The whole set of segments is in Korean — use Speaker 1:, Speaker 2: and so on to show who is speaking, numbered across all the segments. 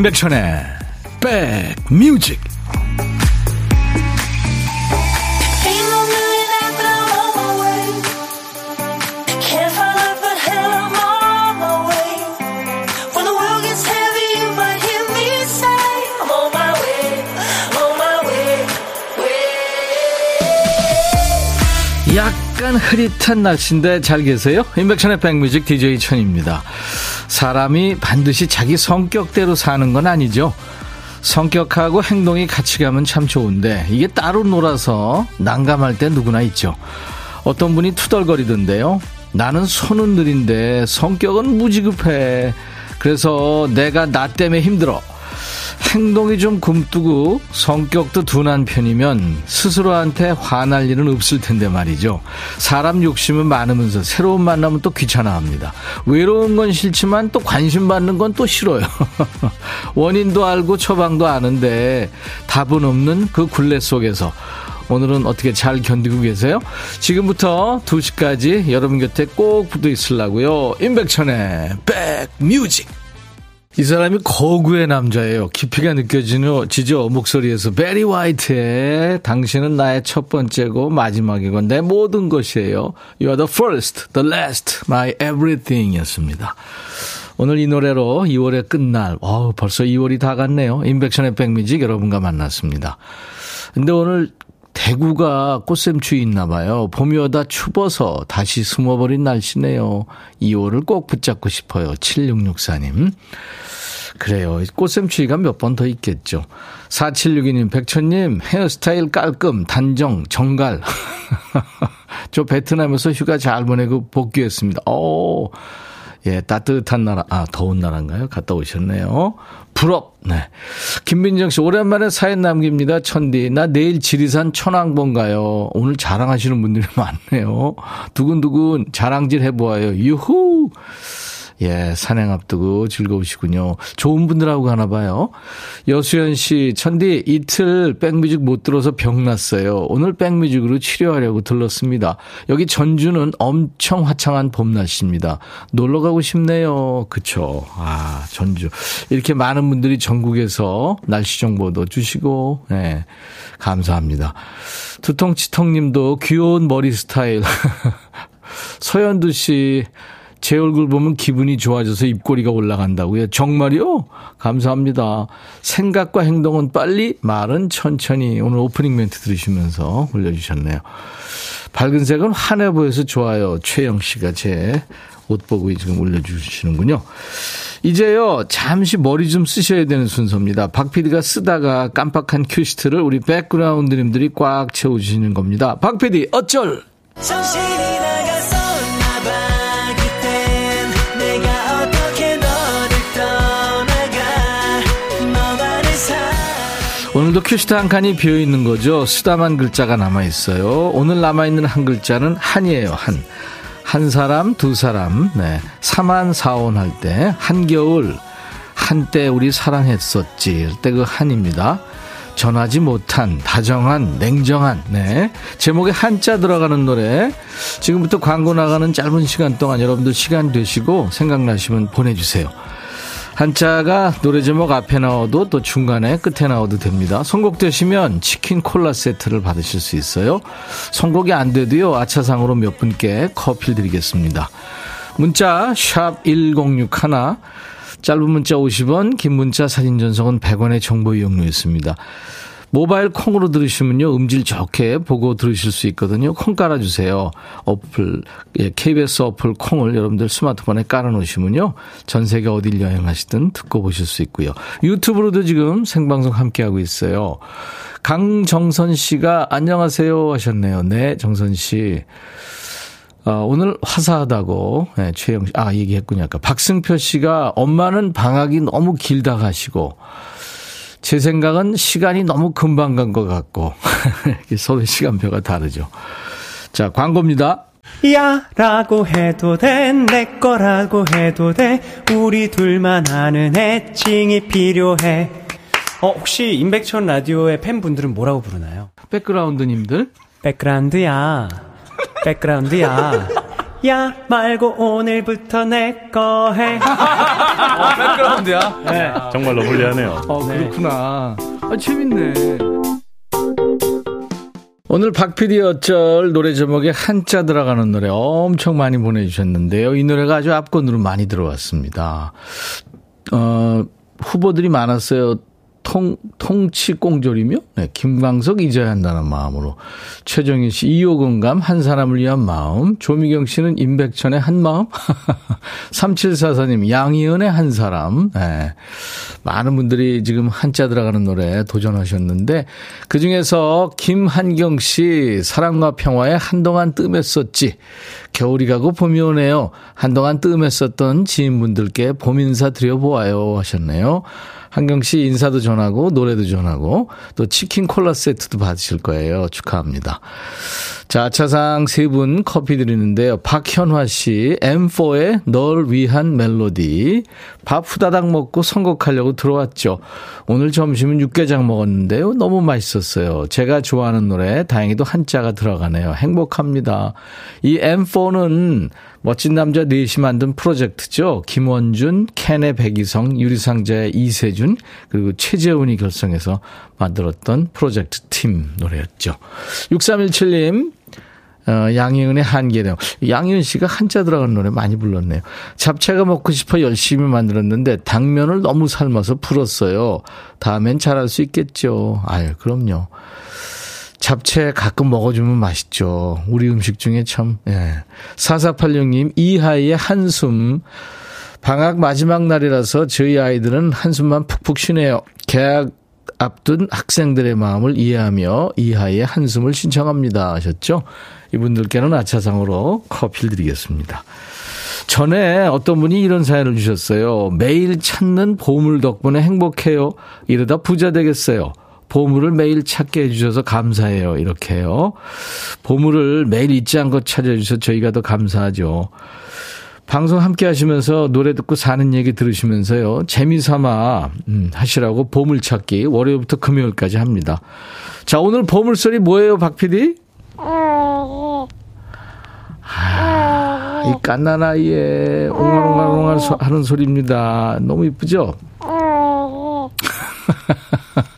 Speaker 1: 임백천의 백뮤직 약간 흐릿한 날씨인데 잘 계세요? 임백천의 백뮤직 DJ 천입니다. 사람이 반드시 자기 성격대로 사는 건 아니죠. 성격하고 행동이 같이 가면 참 좋은데 이게 따로 놀아서 난감할 때 누구나 있죠. 어떤 분이 투덜거리던데요. 나는 손은 느린데 성격은 무지급해. 그래서 내가 나 때문에 힘들어. 행동이 좀 굼뜨고 성격도 둔한 편이면 스스로한테 화날 일은 없을 텐데 말이죠. 사람 욕심은 많으면서 새로운 만나면 또 귀찮아합니다. 외로운 건 싫지만 또 관심 받는 건 또 싫어요. 원인도 알고 처방도 아는데 답은 없는 그 굴레 속에서 오늘은 어떻게 잘 견디고 계세요? 지금부터 2시까지 여러분 곁에 꼭 붙어 있으려고요. 임백천의 백뮤직 이 사람이 거구의 남자예요. 깊이가 느껴지죠? 목소리에서 베리 화이트의 당신은 나의 첫 번째고 마지막이고 내 모든 것이에요. You are the first, the last, my everything 이었습니다. 오늘 이 노래로 2월의 끝날, 어우, 벌써 2월이 다 갔네요. 인백션의 백미직 여러분과 만났습니다. 근데 오늘 대구가 꽃샘추위 있나 봐요. 봄이 오다 추워서 다시 숨어버린 날씨네요. 2월을 꼭 붙잡고 싶어요. 7664님. 그래요. 꽃샘추위가 몇 번 더 있겠죠. 4762님, 백천님, 헤어스타일 깔끔, 단정, 정갈. 저 베트남에서 휴가 잘 보내고 복귀했습니다. 오, 예, 따뜻한 나라, 아, 더운 나라인가요? 갔다 오셨네요. 부럽, 네. 김민정 씨, 오랜만에 사연 남깁니다. 천디. 나 내일 지리산 천왕봉 가요. 오늘 자랑하시는 분들이 많네요. 두근두근 자랑질 해보아요. 유후! 예, 산행 앞두고 즐거우시군요. 좋은 분들하고 가나 봐요. 여수연 씨, 천디 이틀 백뮤직 못 들어서 병 났어요. 오늘 백뮤직으로 치료하려고 들렀습니다. 여기 전주는 엄청 화창한 봄 날씨입니다. 놀러 가고 싶네요. 그쵸. 아, 전주. 이렇게 많은 분들이 전국에서 날씨 정보도 주시고, 예, 감사합니다. 두통치통 님도 귀여운 머리 스타일. 서현두 씨, 제 얼굴 보면 기분이 좋아져서 입꼬리가 올라간다고요. 정말요? 감사합니다. 생각과 행동은 빨리, 말은 천천히. 오늘 오프닝 멘트 들으시면서 올려주셨네요. 밝은 색은 환해 보여서 좋아요. 최영 씨가 제 옷 보고 지금 올려주시는군요. 이제요, 잠시 머리 좀 쓰셔야 되는 순서입니다. 박 PD가 쓰다가 깜빡한 큐시트를 우리 백그라운드님들이 꽉 채워주시는 겁니다. 박 PD, 어쩔! 정신이 오늘도 큐시트 한 칸이 비어 있는 거죠. 쓰다만 글자가 남아 있어요. 오늘 남아 있는 한 글자는 한이에요. 한. 한 사람, 두 사람. 네. 사만 사온 할때 한겨울 한때 우리 사랑했었지. 때그 한입니다. 전하지 못한, 다정한, 냉정한, 네. 제목에 한자 들어가는 노래. 지금부터 광고 나가는 짧은 시간 동안 여러분들 시간 되시고 생각나시면 보내주세요. 한자가 노래 제목 앞에 나와도 또 중간에 끝에 나와도 됩니다. 선곡되시면 치킨 콜라 세트를 받으실 수 있어요. 선곡이 안 돼도요. 아차상으로 몇 분께 커피 드리겠습니다. 문자 1061, 짧은 문자 50원, 긴 문자 사진 전송은 100원의 정보 이용료 있습니다. 모바일 콩으로 들으시면요. 음질 좋게 보고 들으실 수 있거든요. 콩 깔아주세요. 어플, 예, KBS 어플 콩을 여러분들 스마트폰에 깔아놓으시면요. 전 세계 어딜 여행하시든 듣고 보실 수 있고요. 유튜브로도 지금 생방송 함께하고 있어요. 강정선 씨가 안녕하세요 하셨네요. 네, 정선 씨. 어, 오늘 화사하다고, 네, 최영 씨, 아, 얘기했군요. 아까 박승표 씨가 엄마는 방학이 너무 길다 가시고, 제 생각은 시간이 너무 금방 간 것 같고 서로 시간표가 다르죠. 자 광고입니다.
Speaker 2: 야 라고 해도 돼 내 거라고 해도 돼 우리 둘만 아는 애칭이 필요해 어 혹시 임백천 라디오의 팬분들은 뭐라고 부르나요?
Speaker 1: 백그라운드님들
Speaker 2: 백그라운드야 백그라운드야 야 말고 오늘부터 내 거 해.
Speaker 1: 어, 백그라운드야?
Speaker 3: 네. 정말로 불리하네요.
Speaker 1: 어, 그렇구나. 아, 재밌네. 오늘 박PD 어쩔 노래 제목에 한자 들어가는 노래 엄청 많이 보내주셨는데요. 이 노래가 아주 앞권으로 많이 들어왔습니다. 어, 후보들이 많았어요. 통, 통치꽁졸이며, 네, 김광석 잊어야 한다는 마음으로. 최정희 씨, 이호건감, 한 사람을 위한 마음. 조미경 씨는 임백천의 한 마음. 3744님, 양희은의 한 사람. 네. 많은 분들이 지금 한자 들어가는 노래 도전하셨는데, 그 중에서 김한경 씨, 사랑과 평화에 한동안 뜸했었지. 겨울이 가고 봄이 오네요. 한동안 뜸했었던 지인분들께 봄 인사 드려보아요 하셨네요. 한경 씨 인사도 전하고 노래도 전하고 또 치킨 콜라 세트도 받으실 거예요. 축하합니다. 자, 차상 세 분 커피 드리는데요. 박현화 씨, M4의 널 위한 멜로디. 밥 후다닥 먹고 선곡하려고 들어왔죠. 오늘 점심은 육개장 먹었는데요. 너무 맛있었어요. 제가 좋아하는 노래, 다행히도 한자가 들어가네요. 행복합니다. 이 M4는 멋진 남자 넷이 만든 프로젝트죠. 김원준, 캔의 백이성, 유리상자의 이세준, 그리고 최재훈이 결성해서 만들었던 프로젝트 팀 노래였죠. 6317님, 어, 양희은의 한계령. 양희은 씨가 한자 들어간 노래 많이 불렀네요. 잡채가 먹고 싶어 열심히 만들었는데 당면을 너무 삶아서 풀었어요. 다음엔 잘할 수 있겠죠. 아유, 그럼요. 잡채 가끔 먹어주면 맛있죠. 우리 음식 중에 참, 예. 4486님, 이하이의 한숨. 방학 마지막 날이라서 저희 아이들은 한숨만 푹푹 쉬네요. 계약 앞둔 학생들의 마음을 이해하며 이하이의 한숨을 신청합니다. 하셨죠? 이분들께는 아차상으로 커피를 드리겠습니다. 전에 어떤 분이 이런 사연을 주셨어요. 매일 찾는 보물 덕분에 행복해요. 이러다 부자 되겠어요. 보물을 매일 찾게 해주셔서 감사해요. 이렇게요. 보물을 매일 잊지 않고 찾아주셔서 저희가 더 감사하죠. 방송 함께 하시면서 노래 듣고 사는 얘기 들으시면서요. 재미삼아 음, 하시라고 보물찾기 월요일부터 금요일까지 합니다. 자 오늘 보물소리 뭐예요 박 PD? 아, 이 깐난 아이의 옹알옹알옹알 하는 소리입니다. 너무 이쁘죠?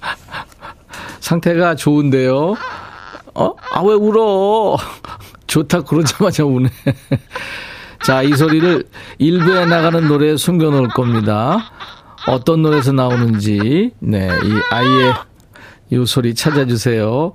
Speaker 1: 상태가 좋은데요. 어? 아, 왜 울어? 좋다 그러자마자 우네. 자, 이 소리를 일부에 나가는 노래에 숨겨놓을 겁니다. 어떤 노래에서 나오는지, 네, 이 아이의 이 소리 찾아주세요.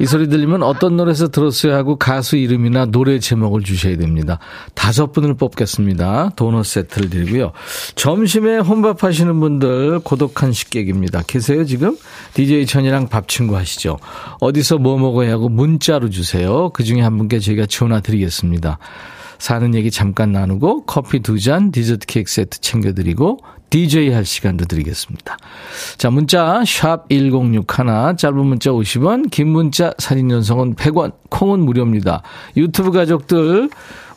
Speaker 1: 이 소리 들리면 어떤 노래에서 들었어야 하고 가수 이름이나 노래 제목을 주셔야 됩니다. 다섯 분을 뽑겠습니다. 도넛 세트를 드리고요. 점심에 혼밥 하시는 분들 고독한 식객입니다. 계세요 지금? DJ 천이랑 밥 친구 하시죠. 어디서 뭐 먹어야 하고 문자로 주세요. 그 중에 한 분께 저희가 전화 드리겠습니다. 사는 얘기 잠깐 나누고 커피 두 잔, 디저트 케이크 세트 챙겨드리고 DJ 할 시간도 드리겠습니다. 자, 문자 샵 1061, 짧은 문자 50원, 긴 문자 사진 연속은 100원, 콩은 무료입니다. 유튜브 가족들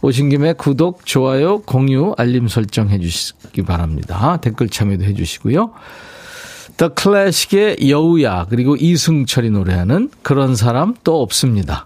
Speaker 1: 오신 김에 구독, 좋아요, 공유, 알림 설정 해 주시기 바랍니다. 댓글 참여도 해 주시고요. 더 클래식의 여우야 그리고 이승철이 노래하는 그런 사람 또 없습니다.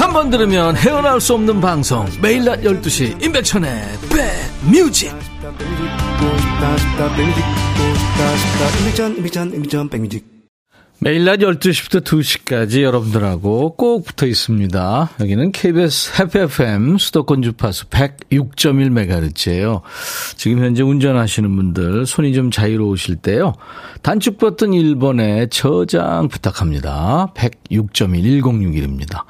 Speaker 1: 한 번 들으면 헤어나올 수 없는 방송 매일 낮 12시 임백천의 백뮤직 매일 낮 12시부터 2시까지 여러분들하고 꼭 붙어 있습니다. 여기는 KBS FFM 수도권 주파수 106.1MHz예요. 지금 현재 운전하시는 분들 손이 좀 자유로우실 때요. 단축 버튼 1번에 저장 부탁합니다. 106.1 1061입니다.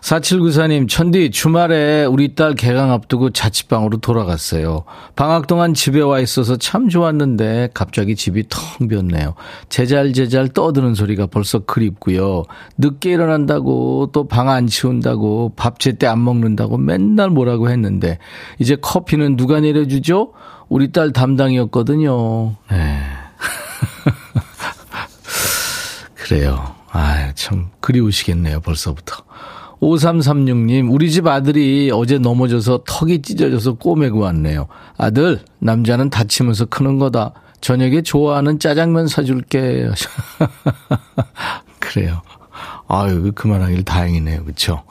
Speaker 1: 4794님, 천디, 주말에 우리 딸 개강 앞두고 자취방으로 돌아갔어요. 방학 동안 집에 와 있어서 참 좋았는데, 갑자기 집이 텅 비었네요. 제잘제잘 떠드는 소리가 벌써 그립고요. 늦게 일어난다고, 또 방 안 치운다고, 밥 제때 안 먹는다고 맨날 뭐라고 했는데, 이제 커피는 누가 내려주죠? 우리 딸 담당이었거든요. 네. 그래요. 아, 참 그리우시겠네요, 벌써부터. 5336님, 우리 집 아들이 어제 넘어져서 턱이 찢어져서 꼬매고 왔네요. 아들, 남자는 다치면서 크는 거다. 저녁에 좋아하는 짜장면 사줄게. 그래요. 아유, 그만하길 다행이네요. 그쵸?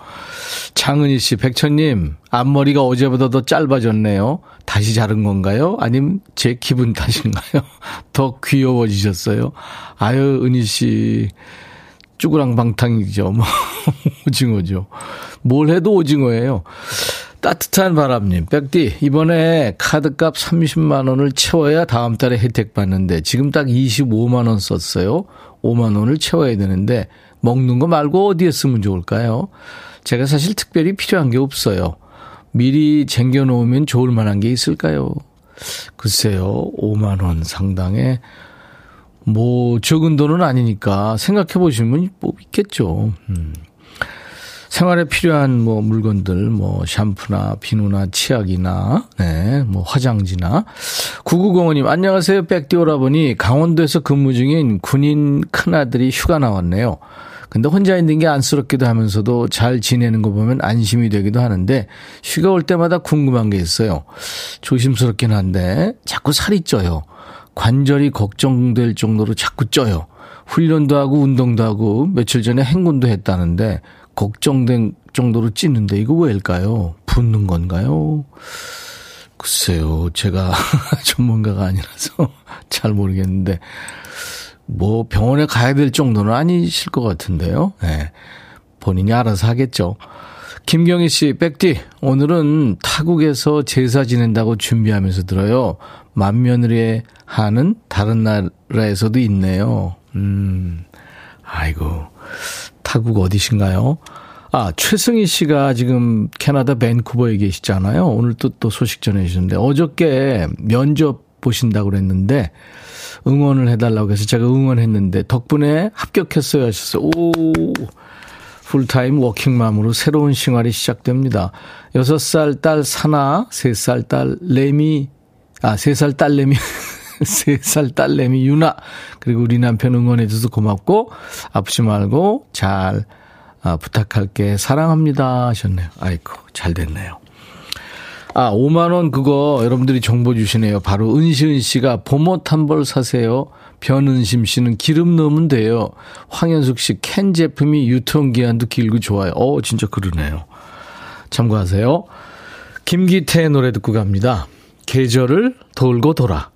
Speaker 1: 장은희 씨, 백천님, 앞머리가 어제보다 더 짧아졌네요. 다시 자른 건가요? 아니면 제 기분 탓인가요? 더 귀여워지셨어요? 아유, 은희 씨. 쭈그랑방탕이죠. 뭐, 오징어죠. 뭘 해도 오징어예요. 따뜻한 바람님, 백디, 이번에 카드값 30만원을 채워야 다음 달에 혜택 받는데, 지금 딱 25만원 썼어요. 5만원을 채워야 되는데, 먹는 거 말고 어디에 쓰면 좋을까요? 제가 사실 특별히 필요한 게 없어요. 미리 쟁겨놓으면 좋을 만한 게 있을까요? 글쎄요, 5만원 상당의 뭐 적은 돈은 아니니까 생각해 보시면 뭐 있겠죠. 음. 생활에 필요한 뭐 물건들, 뭐 샴푸나 비누나 치약이나, 네, 뭐 화장지나. 9905님, 안녕하세요. 백디오라보니 강원도에서 근무 중인 군인 큰아들이 휴가 나왔네요. 근데 혼자 있는 게 안쓰럽기도 하면서도 잘 지내는 거 보면 안심이 되기도 하는데 휴가 올 때마다 궁금한 게 있어요. 조심스럽긴 한데 자꾸 살이 쪄요. 관절이 걱정될 정도로 자꾸 쪄요. 훈련도 하고 운동도 하고 며칠 전에 행군도 했다는데 걱정된 정도로 찌는데 이거 왜일까요? 붓는 건가요? 글쎄요, 제가 전문가가 아니라서 잘 모르겠는데 뭐 병원에 가야 될 정도는 아니실 것 같은데요. 네. 본인이 알아서 하겠죠. 김경희 씨, 백디, 오늘은 타국에서 제사 지낸다고 준비하면서 들어요. 만며느리에 하는 다른 나라에서도 있네요. 음, 아이고, 타국 어디신가요? 아, 최승희 씨가 지금 캐나다 밴쿠버에 계시잖아요. 오늘 또, 또 소식 전해주셨는데, 어저께 면접 보신다고 그랬는데, 응원을 해달라고 해서 제가 응원했는데, 덕분에 합격했어요 하셨어요. 오, 풀타임 워킹맘으로 새로운 생활이 시작됩니다. 6살 딸 사나, 3살 딸 레미, 아, 3살 딸내미, 3살 딸내미 유나, 그리고 우리 남편 응원해줘서 고맙고, 아프지 말고 잘 아, 부탁할게. 사랑합니다. 하셨네요. 아이고, 잘 됐네요. 아, 5만원 그거 여러분들이 정보 주시네요. 바로 은시은 씨가 봄옷 한벌 사세요. 변은심 씨는 기름 넣으면 돼요. 황현숙 씨 캔 제품이 유통기한도 길고 좋아요. 어, 진짜 그러네요. 참고하세요. 김기태의 노래 듣고 갑니다. 계절을 돌고 돌아.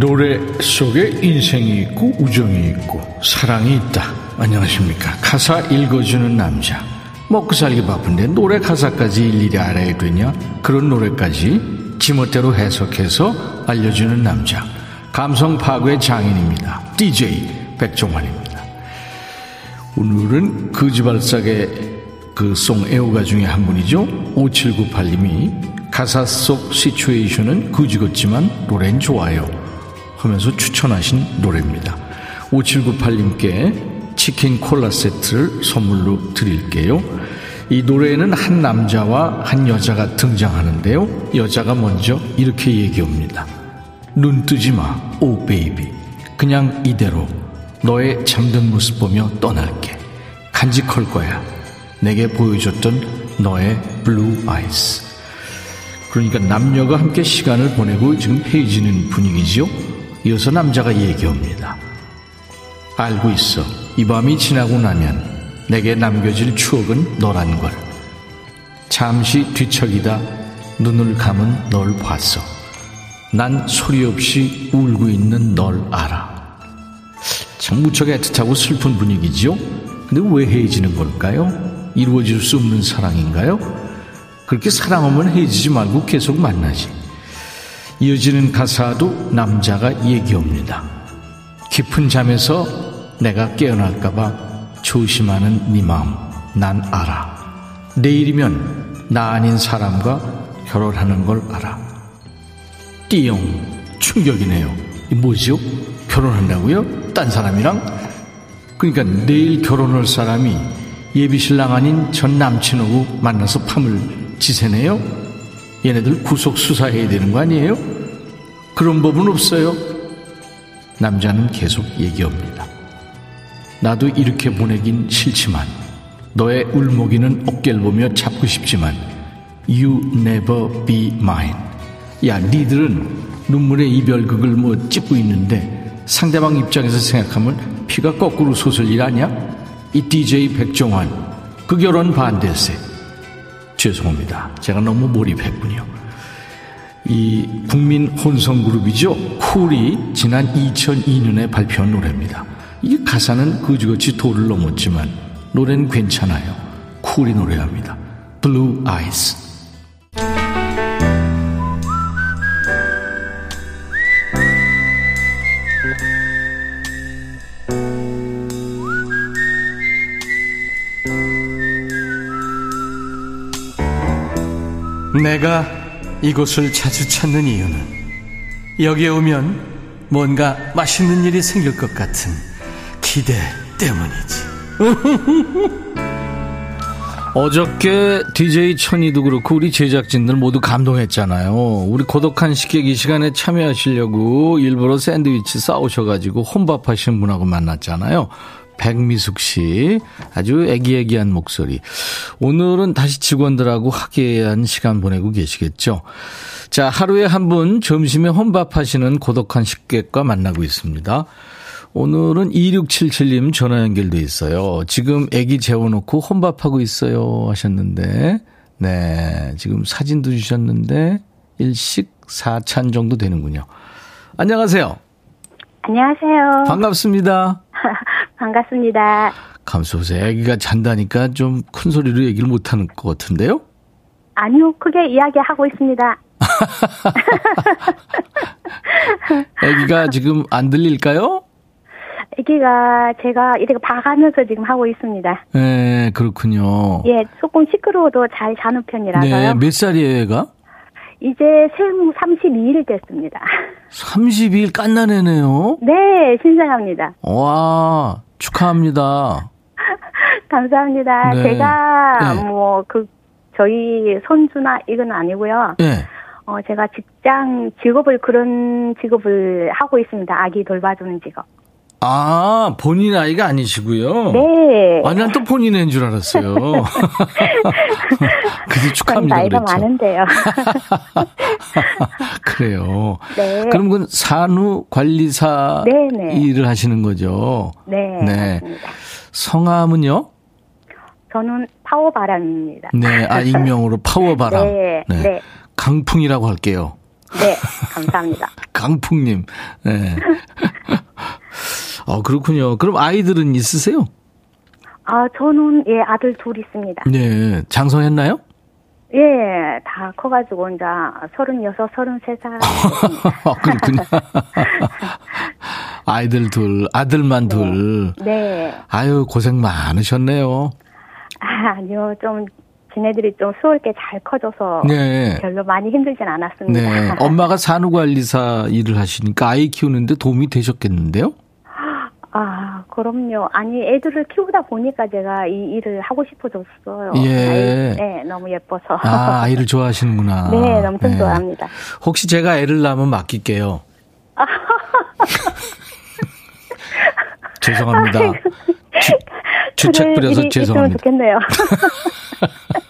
Speaker 1: 노래 속에 인생이 있고 우정이 있고 사랑이 있다. 안녕하십니까. 가사 읽어주는 남자. 먹고 살기 바쁜데 노래 가사까지 일일이 알아야 되냐? 그런 노래까지 지멋대로 해석해서 알려주는 남자. 감성 파괴 장인입니다. DJ 백종환입니다. 오늘은 그지발삭의 그송 애호가 중에 한 분이죠. 5798님이 가사 속 시츄에이션은 그지 같지만 노래는 좋아요. 하면서 추천하신 노래입니다. 5798님께 치킨 콜라 세트를 선물로 드릴게요. 이 노래에는 한 남자와 한 여자가 등장하는데요. 여자가 먼저 이렇게 얘기합니다. 눈 뜨지 마, oh baby. 그냥 이대로 너의 잠든 모습 보며 떠날게. 간직할 거야. 내게 보여줬던 너의 blue eyes. 그러니까 남녀가 함께 시간을 보내고 지금 헤어지는 분위기죠. 이어서 남자가 얘기합니다. 알고 있어. 이 밤이 지나고 나면 내게 남겨질 추억은 너란 걸. 잠시 뒤척이다 눈을 감은 널 봤어. 난 소리 없이 울고 있는 널 알아. 참 무척 애틋하고 슬픈 분위기지요? 근데 왜 헤어지는 걸까요? 이루어질 수 없는 사랑인가요? 그렇게 사랑하면 헤어지지 말고 계속 만나지. 이어지는 가사도 남자가 얘기합니다. 깊은 잠에서 내가 깨어날까봐 조심하는 네 마음 난 알아. 내일이면 나 아닌 사람과 결혼하는 걸 알아. 띠용 충격이네요. 뭐죠? 결혼한다고요? 딴 사람이랑? 그러니까 내일 결혼할 사람이 예비신랑 아닌 전 남친하고 만나서 밤을 지새네요? 얘네들 구속 수사해야 되는 거 아니에요? 그런 법은 없어요. 남자는 계속 얘기합니다. 나도 이렇게 보내긴 싫지만 너의 울먹이는 어깨를 보며 잡고 싶지만 You never be mine. 야, 니들은 눈물의 이별극을 뭐 찍고 있는데 상대방 입장에서 생각하면 피가 거꾸로 솟을 일 아니야? 이 DJ 백종환 그 결혼 반대세. 죄송합니다. 제가 너무 몰입했군요. 이 국민 혼성 그룹이죠. 쿨이 지난 2002년에 발표한 노래입니다. 이 가사는 그지같이 도를 넘었지만 노래는 괜찮아요. 쿨이 노래합니다. Blue Eyes. 내가 이곳을 자주 찾는 이유는 여기에 오면 뭔가 맛있는 일이 생길 것 같은 기대 때문이지. 어저께 DJ 천이도 그렇고 우리 제작진들 모두 감동했잖아요. 우리 고독한 식객 이 시간에 참여하시려고 일부러 샌드위치 싸우셔가지고 혼밥하시는 분하고 만났잖아요. 백미숙 씨 아주 애기애기한 목소리. 오늘은 다시 직원들하고 화기애애한 시간 보내고 계시겠죠. 자 하루에 한 분 점심에 혼밥하시는 고독한 식객과 만나고 있습니다. 오늘은 2677님 전화 연결돼 있어요. 지금 애기 재워놓고 혼밥하고 있어요 하셨는데, 네, 지금 사진도 주셨는데, 일식 사찬 정도 되는군요. 안녕하세요.
Speaker 3: 안녕하세요.
Speaker 1: 반갑습니다.
Speaker 3: 반갑습니다.
Speaker 1: 감소세 애기가 잔다니까 좀 큰 소리로 얘기를 못 하는 것 같은데요?
Speaker 3: 아니요, 크게 이야기하고 있습니다.
Speaker 1: 애기가 지금 안 들릴까요?
Speaker 3: 아기가 제가 이렇게 봐가면서 지금 하고 있습니다.
Speaker 1: 네, 그렇군요.
Speaker 3: 예, 조금 시끄러워도 잘 자는 편이라서요.
Speaker 1: 네, 몇 살이에요, 얘가?
Speaker 3: 이제 생후 32일 됐습니다.
Speaker 1: 32일 깐난애네요.
Speaker 3: 네, 신생합니다.
Speaker 1: 와, 축하합니다.
Speaker 3: 감사합니다.
Speaker 1: 네.
Speaker 3: 제가
Speaker 1: 네.
Speaker 3: 뭐그 저희 손주나 이건 아니고요.
Speaker 1: 네.
Speaker 3: 어 제가 직장 직업을 그런 직업을 하고 있습니다. 아기 돌봐주는 직업.
Speaker 1: 아, 본인 아이가 아니시고요.
Speaker 3: 네.
Speaker 1: 아니, 난또 본인 애인 줄 알았어요. 그래서
Speaker 3: 전
Speaker 1: 축하합니다.
Speaker 3: 나이가
Speaker 1: 그랬죠.
Speaker 3: 많은데요.
Speaker 1: 그래요.
Speaker 3: 네.
Speaker 1: 그럼 그건 산후 관리사
Speaker 3: 네네.
Speaker 1: 일을 하시는 거죠.
Speaker 3: 네,
Speaker 1: 네.
Speaker 3: 맞습니다.
Speaker 1: 성함은요?
Speaker 3: 저는 파워바람입니다.
Speaker 1: 네, 아, 익명으로 파워바람.
Speaker 3: 네, 네.
Speaker 1: 강풍이라고 할게요.
Speaker 3: 네, 감사합니다.
Speaker 1: 강풍님. 네. 어, 그렇군요. 그럼 아이들은 있으세요?
Speaker 3: 아, 저는 예 아들 둘 있습니다.
Speaker 1: 네. 장성했나요?
Speaker 3: 예, 다 커가지고 이제 서른여섯, 서른세 살.
Speaker 1: 어, 그렇군요. 아이들 둘, 아들만 둘.
Speaker 3: 네.
Speaker 1: 아유, 고생 많으셨네요.
Speaker 3: 아, 아니요, 좀 지네들이 좀 수월 게 잘 커져서
Speaker 1: 네.
Speaker 3: 별로 많이 힘들진 않았습니다.
Speaker 1: 네. 엄마가 산후관리사 일을 하시니까 아이 키우는데 도움이 되셨겠는데요?
Speaker 3: 아, 그럼요. 아니, 애들을 키우다 보니까 제가 이 일을 하고 싶어졌어요.
Speaker 1: 예.
Speaker 3: 아이, 네, 너무 예뻐서.
Speaker 1: 아, 아이를 좋아하시는구나.
Speaker 3: 네, 엄청
Speaker 1: 네.
Speaker 3: 좋아합니다.
Speaker 1: 혹시 제가 애를 낳으면 맡길게요. 죄송합니다. 주, 주책
Speaker 3: 그럴
Speaker 1: 부려서
Speaker 3: 일이 있으면
Speaker 1: 죄송합니다.
Speaker 3: 좋겠네요.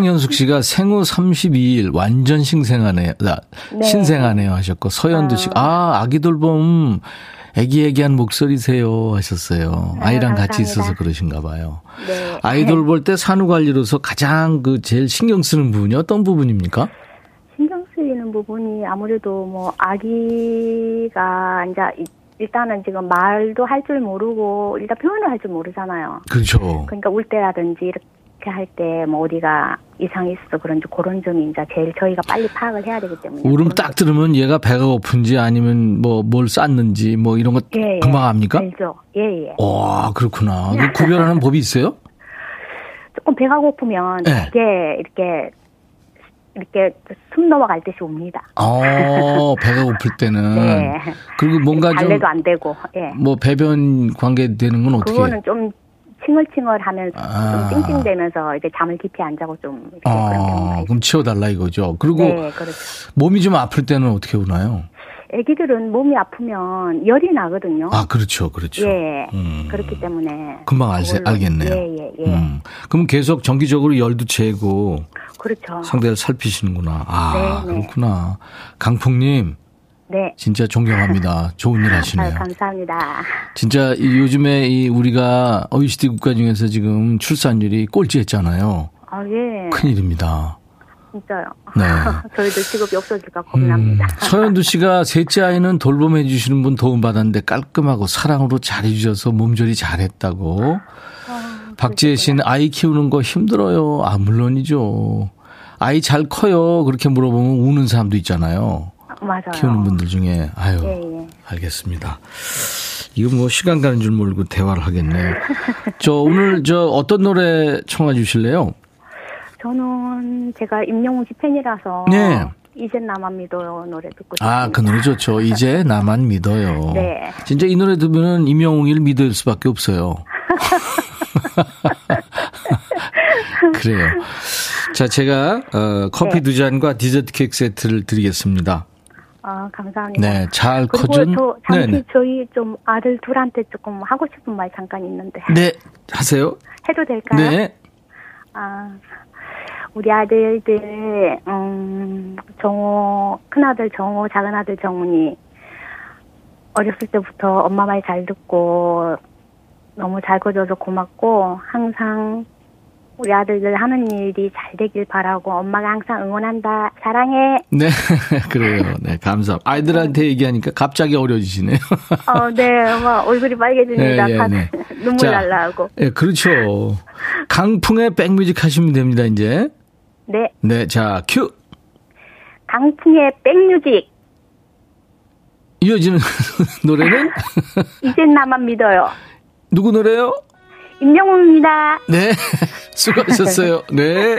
Speaker 1: 황현숙 씨가 생후 32일 완전 신생하네요. 아,
Speaker 3: 네.
Speaker 1: 신생하네요 하셨고 서현두 씨, 아 아기 돌봄 애기애기한 목소리세요 하셨어요.
Speaker 3: 아,
Speaker 1: 아이랑 같이
Speaker 3: 감사합니다.
Speaker 1: 있어서 그러신가 봐요.
Speaker 3: 네.
Speaker 1: 아이 돌 볼 때 산후 관리로서 가장 그 제일 신경 쓰는 부분이 어떤 부분입니까?
Speaker 3: 신경 쓰이는 부분이 아무래도 뭐 아기가 이제 이- 일단은 지금 말도 할 줄 모르고 일단 표현을 할 줄 모르잖아요.
Speaker 1: 그렇죠.
Speaker 3: 그러니까 울 때라든지 이렇게 할 때 뭐 어디가 이상이 있어 그런지 그런 점이 이제 제일 저희가 빨리 파악을 해야 되기 때문에.
Speaker 1: 울음 딱 들으면 얘가 배가 고픈지 아니면 뭐 뭘 쌌는지 뭐 이런 거
Speaker 3: 예, 예.
Speaker 1: 금방 압니까?
Speaker 3: 알죠. 예, 예.
Speaker 1: 와, 그렇구나. 그 구별하는 법이 있어요?
Speaker 3: 조금 배가 고프면
Speaker 1: 네.
Speaker 3: 되게 이렇게 이렇게 숨 넘어갈 듯이 옵니다.
Speaker 1: 어, 배가 고플 때는.
Speaker 3: 네.
Speaker 1: 그리고 뭔가 좀,
Speaker 3: 달래도 안 되고. 예.
Speaker 1: 뭐 배변 관계 되는 건 어떻게?
Speaker 3: 그거는 좀 칭얼칭얼하면서
Speaker 1: 아.
Speaker 3: 좀 찡찡대면서 이제 잠을 깊이 안 자고 좀 이렇게 그런 경우가
Speaker 1: 아. 그럼 치워달라 이거죠. 그리고
Speaker 3: 네, 그렇죠.
Speaker 1: 몸이 좀 아플 때는 어떻게 우나요?
Speaker 3: 아기들은 몸이 아프면 열이 나거든요.
Speaker 1: 아, 그렇죠, 그렇죠.
Speaker 3: 예.
Speaker 1: 음.
Speaker 3: 그렇기 때문에
Speaker 1: 금방 알, 알겠네요.
Speaker 3: 예, 예, 예.
Speaker 1: 음. 그럼 계속 정기적으로 열도 재고
Speaker 3: 그렇죠.
Speaker 1: 상대를 살피시는구나. 아,
Speaker 3: 네, 네.
Speaker 1: 그렇구나. 강풍님,
Speaker 3: 네.
Speaker 1: 진짜 존경합니다. 좋은 일 하시네요.
Speaker 3: 아유, 감사합니다.
Speaker 1: 진짜 이 요즘에 이 우리가 OECD 국가 중에서 지금 출산율이 꼴찌했잖아요.
Speaker 3: 아, 예.
Speaker 1: 큰일입니다.
Speaker 3: 진짜요.
Speaker 1: 네.
Speaker 3: 저희들 직업이 없어질까
Speaker 1: 음,
Speaker 3: 겁납니다.
Speaker 1: 서현두 씨가 셋째 아이는 돌봄해 주시는 분 도움받았는데 깔끔하고 사랑으로 잘해 주셔서 몸조리 잘했다고.
Speaker 3: 아,
Speaker 1: 박지혜 씨는 아이 키우는 거 힘들어요. 아, 물론이죠. 아이 잘 커요. 그렇게 물어보면 우는 사람도 있잖아요.
Speaker 3: 맞아요.
Speaker 1: 키우는 분들 중에. 아유,
Speaker 3: 예, 예.
Speaker 1: 알겠습니다. 이거 뭐 시간 가는 줄 모르고 대화를 하겠네요. 저 오늘 저 어떤 노래 청해 주실래요?
Speaker 3: 저는 제가 임영웅 씨 팬이라서
Speaker 1: 네.
Speaker 3: 이젠 나만 믿어요 노래 듣고 싶습니다.
Speaker 1: 아, 그 노래 좋죠. 이제 나만 믿어요.
Speaker 3: 네.
Speaker 1: 진짜 이 노래 들으면 임영웅이를 믿을 수밖에 없어요. 그래요. 자, 제가 어, 커피
Speaker 3: 네.
Speaker 1: 두 잔과 디저트 케이크 세트를 드리겠습니다.
Speaker 3: 아, 감사합니다.
Speaker 1: 네, 잘 커준.
Speaker 3: 저 잠시
Speaker 1: 네네.
Speaker 3: 저희 좀 아들 둘한테 조금 하고 싶은 말 잠깐 있는데
Speaker 1: 네, 하세요.
Speaker 3: 해도 될까요?
Speaker 1: 네.
Speaker 3: 아, 우리 아들들, 음, 정호, 큰아들 정호, 작은아들 정훈이 어렸을 때부터 엄마 말 잘 듣고 너무 잘 커줘서 고맙고 항상 우리 아들들 하는 일이 잘 되길 바라고 엄마가 항상 응원한다. 사랑해.
Speaker 1: 네, 그래요. 네, 감사. 아이들한테 얘기하니까 갑자기 어려지시네요.
Speaker 3: 어, 네, 막 얼굴이 빨개집니다.
Speaker 1: 네, 예,
Speaker 3: 다
Speaker 1: 네.
Speaker 3: 눈물
Speaker 1: 자.
Speaker 3: 날라 하고.
Speaker 1: 예, 그렇죠. 강풍의 백뮤직 하시면 됩니다, 이제.
Speaker 3: 네,
Speaker 1: 네, 자, 큐.
Speaker 3: 강풍의 백뮤직.
Speaker 1: 이어지는 노래는
Speaker 3: 이젠 나만 믿어요.
Speaker 1: 누구 노래요?
Speaker 3: 임영웅입니다.
Speaker 1: 네, 수고하셨어요. 네,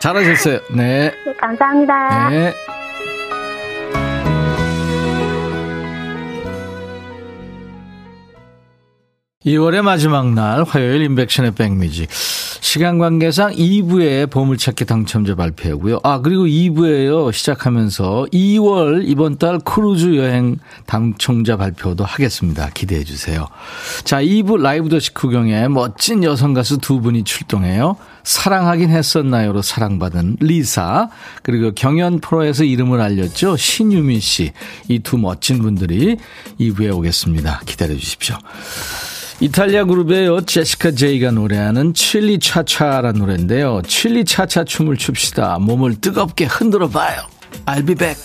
Speaker 1: 잘하셨어요. 네,
Speaker 3: 네, 감사합니다.
Speaker 1: 네. 2월의 마지막 날 화요일 임백천의 백뮤직 시간 관계상 2부에 보물찾기 당첨자 발표하고요. 아 그리고 2부에요 시작하면서 2월 이번 달 크루즈 여행 당첨자 발표도 하겠습니다. 기대해 주세요. 자 2부 라이브 더시 구경에 멋진 여성 가수 두 분이 출동해요. 사랑하긴 했었나요로 사랑받은 리사 그리고 경연 프로에서 이름을 알렸죠 신유민 씨 이 두 멋진 분들이 2부에 오겠습니다. 기다려 주십시오. 이탈리아 그룹의 제시카 제이가 노래하는 칠리 차차라는 노래인데요. 칠리 차차 춤을 춥시다. 몸을 뜨겁게 흔들어 봐요. I'll be back.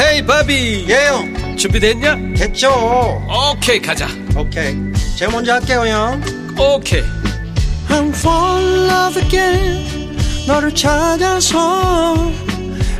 Speaker 1: 헤이 바비.
Speaker 4: 예영
Speaker 1: 준비됐냐?
Speaker 4: 됐죠
Speaker 1: 오케이 가자.
Speaker 4: 오케이 제가 먼저 할게요 형
Speaker 1: 오케이.
Speaker 4: I'm fall in love again 너를 찾아서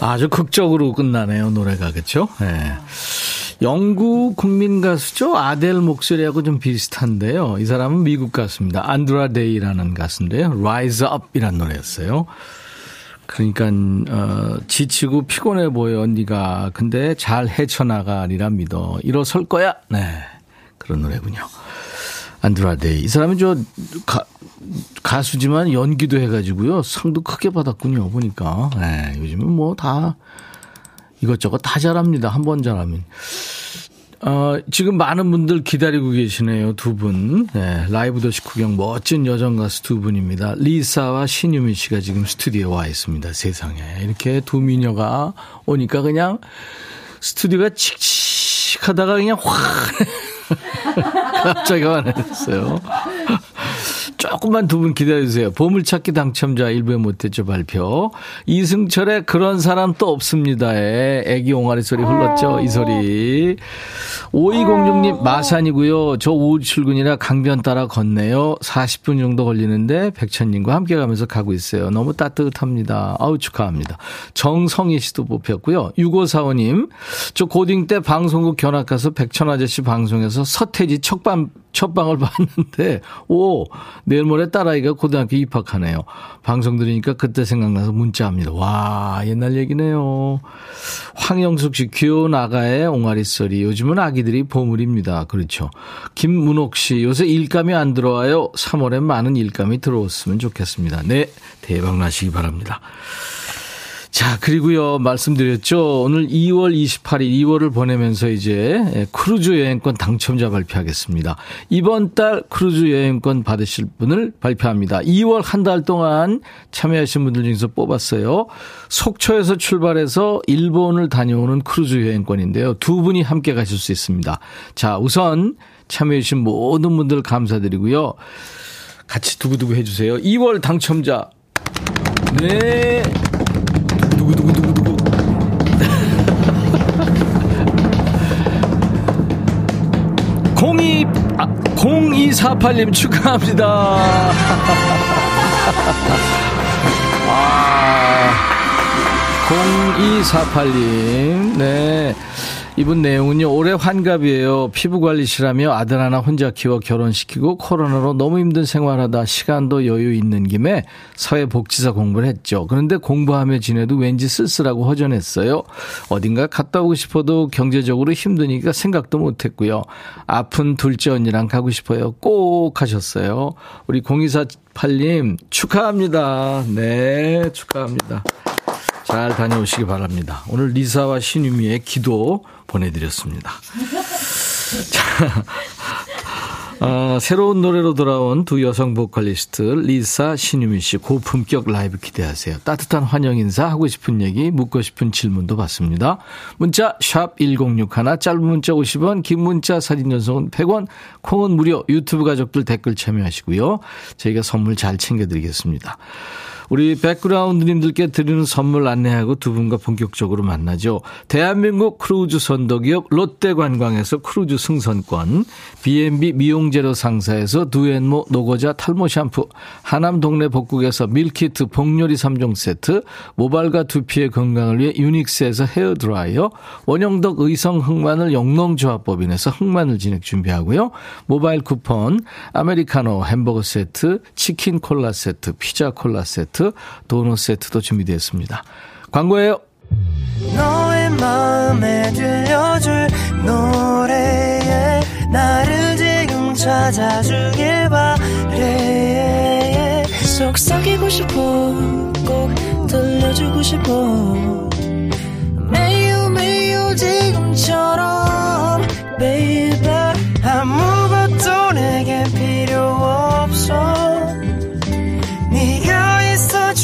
Speaker 1: 아주 극적으로 끝나네요 노래가 그렇죠? 네. 영국 국민 가수죠 아델 목소리하고 좀 비슷한데요. 이 사람은 미국 가수입니다. 안드라 데이라는 가수인데요. Rise Up이라는 노래였어요. 그러니까 어, 지치고 피곤해 보여 네가 근데 잘 헤쳐나가리라 믿어 일어설 거야 네 그런 노래군요 안드라데이 이 사람이 저 가, 가수지만 연기도 해가지고요 상도 크게 받았군요 보니까 네, 요즘은 뭐 다 이것저것 다 잘합니다. 한 번 잘하면. 어, 지금 많은 분들 기다리고 계시네요. 두 분. 네, 라이브 도시 구경 멋진 여정 가수 두 분입니다. 리사와 신유미 씨가 지금 스튜디오에 와 있습니다. 세상에. 이렇게 두 미녀가 오니까 그냥 스튜디오가 칙칙하다가 그냥 확 갑자기 화냈어요. 조금만 두 분 기다려주세요. 보물찾기 당첨자 일부에 못했죠, 발표. 이승철의 그런 사람 또 없습니다에 애기 옹알이 소리 흘렀죠, 이 소리. 5206님, 마산이고요. 저 오후 출근이라 강변 따라 걷네요. 40분 정도 걸리는데 백천님과 함께 가면서 가고 있어요. 너무 따뜻합니다. 아우, 축하합니다. 정성희 씨도 뽑혔고요. 6545님, 저 고딩 때 방송국 견학 가서 백천 아저씨 방송에서 서태지 첫방, 첫 방을 봤는데, 오, 내일 모레 딸아이가 고등학교 입학하네요. 방송 들으니까 그때 생각나서 문자합니다. 와, 옛날 얘기네요. 황영숙 씨, 귀여운 아가의 옹알이 소리. 요즘은 아기들이 보물입니다. 그렇죠. 김문옥 씨, 요새 일감이 안 들어와요. 3월엔 많은 일감이 들어왔으면 좋겠습니다. 네, 대박 나시기 바랍니다. 자, 그리고요, 말씀드렸죠. 오늘 2월 28일, 2월을 보내면서 이제 예, 크루즈 여행권 당첨자 발표하겠습니다. 이번 달 크루즈 여행권 받으실 분을 발표합니다. 2월 한 달 동안 참여하신 분들 중에서 뽑았어요. 속초에서 출발해서 일본을 다녀오는 크루즈 여행권인데요. 두 분이 함께 가실 수 있습니다. 자, 우선 참여해주신 모든 분들 감사드리고요. 같이 두구두구 해주세요. 2월 당첨자. 네. 0248님 축하합니다. 아, 0248님, 네. 이분 내용은요, 올해 환갑이에요. 피부 관리실하며 아들 하나 혼자 키워 결혼시키고 코로나로 너무 힘든 생활하다 시간도 여유 있는 김에 사회복지사 공부를 했죠. 그런데 공부하며 지내도 왠지 쓸쓸하고 허전했어요. 어딘가 갔다 오고 싶어도 경제적으로 힘드니까 생각도 못 했고요. 아픈 둘째 언니랑 가고 싶어요. 꼭 하셨어요. 우리 0248님 축하합니다. 네, 축하합니다. 잘 다녀오시기 바랍니다. 오늘 리사와 신유미의 기도 보내드렸습니다. 자, 어, 새로운 노래로 돌아온 두 여성 보컬리스트 리사 신유미 씨 고품격 라이브 기대하세요. 따뜻한 환영 인사 하고 싶은 얘기 묻고 싶은 질문도 받습니다. 문자 샵 1061 짧은 문자 50원 긴 문자 사진 전송은 100원 콩은 무료 유튜브 가족들 댓글 참여하시고요. 저희가 선물 잘 챙겨드리겠습니다. 우리 백그라운드님들께 드리는 선물 안내하고 두 분과 본격적으로 만나죠. 대한민국 크루즈 선도기업 롯데관광에서 크루즈 승선권, B&B 미용재료 상사에서 두앤모 노고자 탈모 샴푸, 하남 동네 복국에서 밀키트 복요리 3종 세트, 모발과 두피의 건강을 위해 유닉스에서 헤어드라이어, 원형덕 의성 흑마늘 영농조합법인에서 흑마늘 진액 준비하고요. 모바일 쿠폰, 아메리카노 햄버거 세트, 치킨 콜라 세트, 피자 콜라 세트, 세트, 도넛 세트도 준비되어 습니다. 광고예요. 속삭이고 싶어 꼭 들려주고 싶어. 매우 매우 지금처럼 baby. 아무것도 내게 필요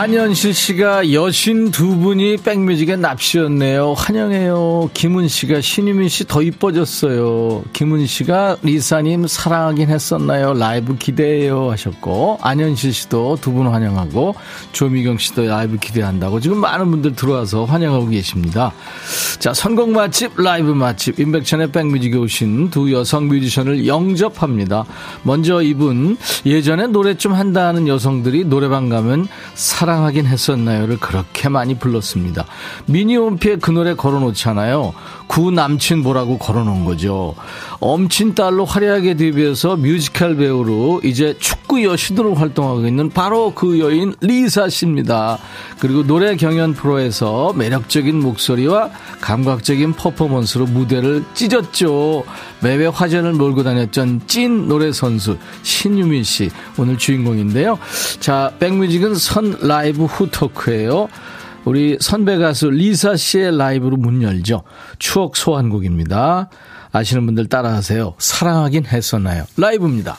Speaker 5: 안현실 씨가 여신 두 분이 백뮤직에 납시였네요. 환영해요. 김은 씨가 신유미 씨 더 이뻐졌어요. 김은 씨가 리사님 사랑하긴 했었나요? 라이브 기대해요 하셨고 안현실 씨도 두 분 환영하고 조미경 씨도 라이브 기대한다고 지금 많은 분들 들어와서 환영하고 계십니다. 자 선곡 맛집 라이브 맛집 임백천의 백뮤직에 오신 두 여성 뮤지션을 영접합니다. 먼저 이분 예전에 노래 좀 한다는 여성들이 노래방 가면 사랑 하긴 했었나요를 그렇게 많이 불렀습니다. 미니홈피에 그 노래 걸어놓잖아요. 구 남친 보라고 걸어놓은 거죠. 엄친 딸로 화려하게 데뷔해서 뮤지컬 배우로 이제 축구 여신으로 활동하고 있는 바로 그 여인 리사 씨입니다. 그리고 노래 경연 프로에서 매력적인 목소리와 감각적인 퍼포먼스로 무대를 찢었죠. 매회 화제를 몰고 다녔던 찐 노래 선수 신유민 씨 오늘 주인공인데요. 자, 백뮤직은 선 라이브 후 토크예요. 우리 선배 가수 리사 씨의 라이브로 문 열죠. 추억 소환곡입니다. 아시는 분들 따라하세요. 사랑하긴 했었나요? 라이브입니다.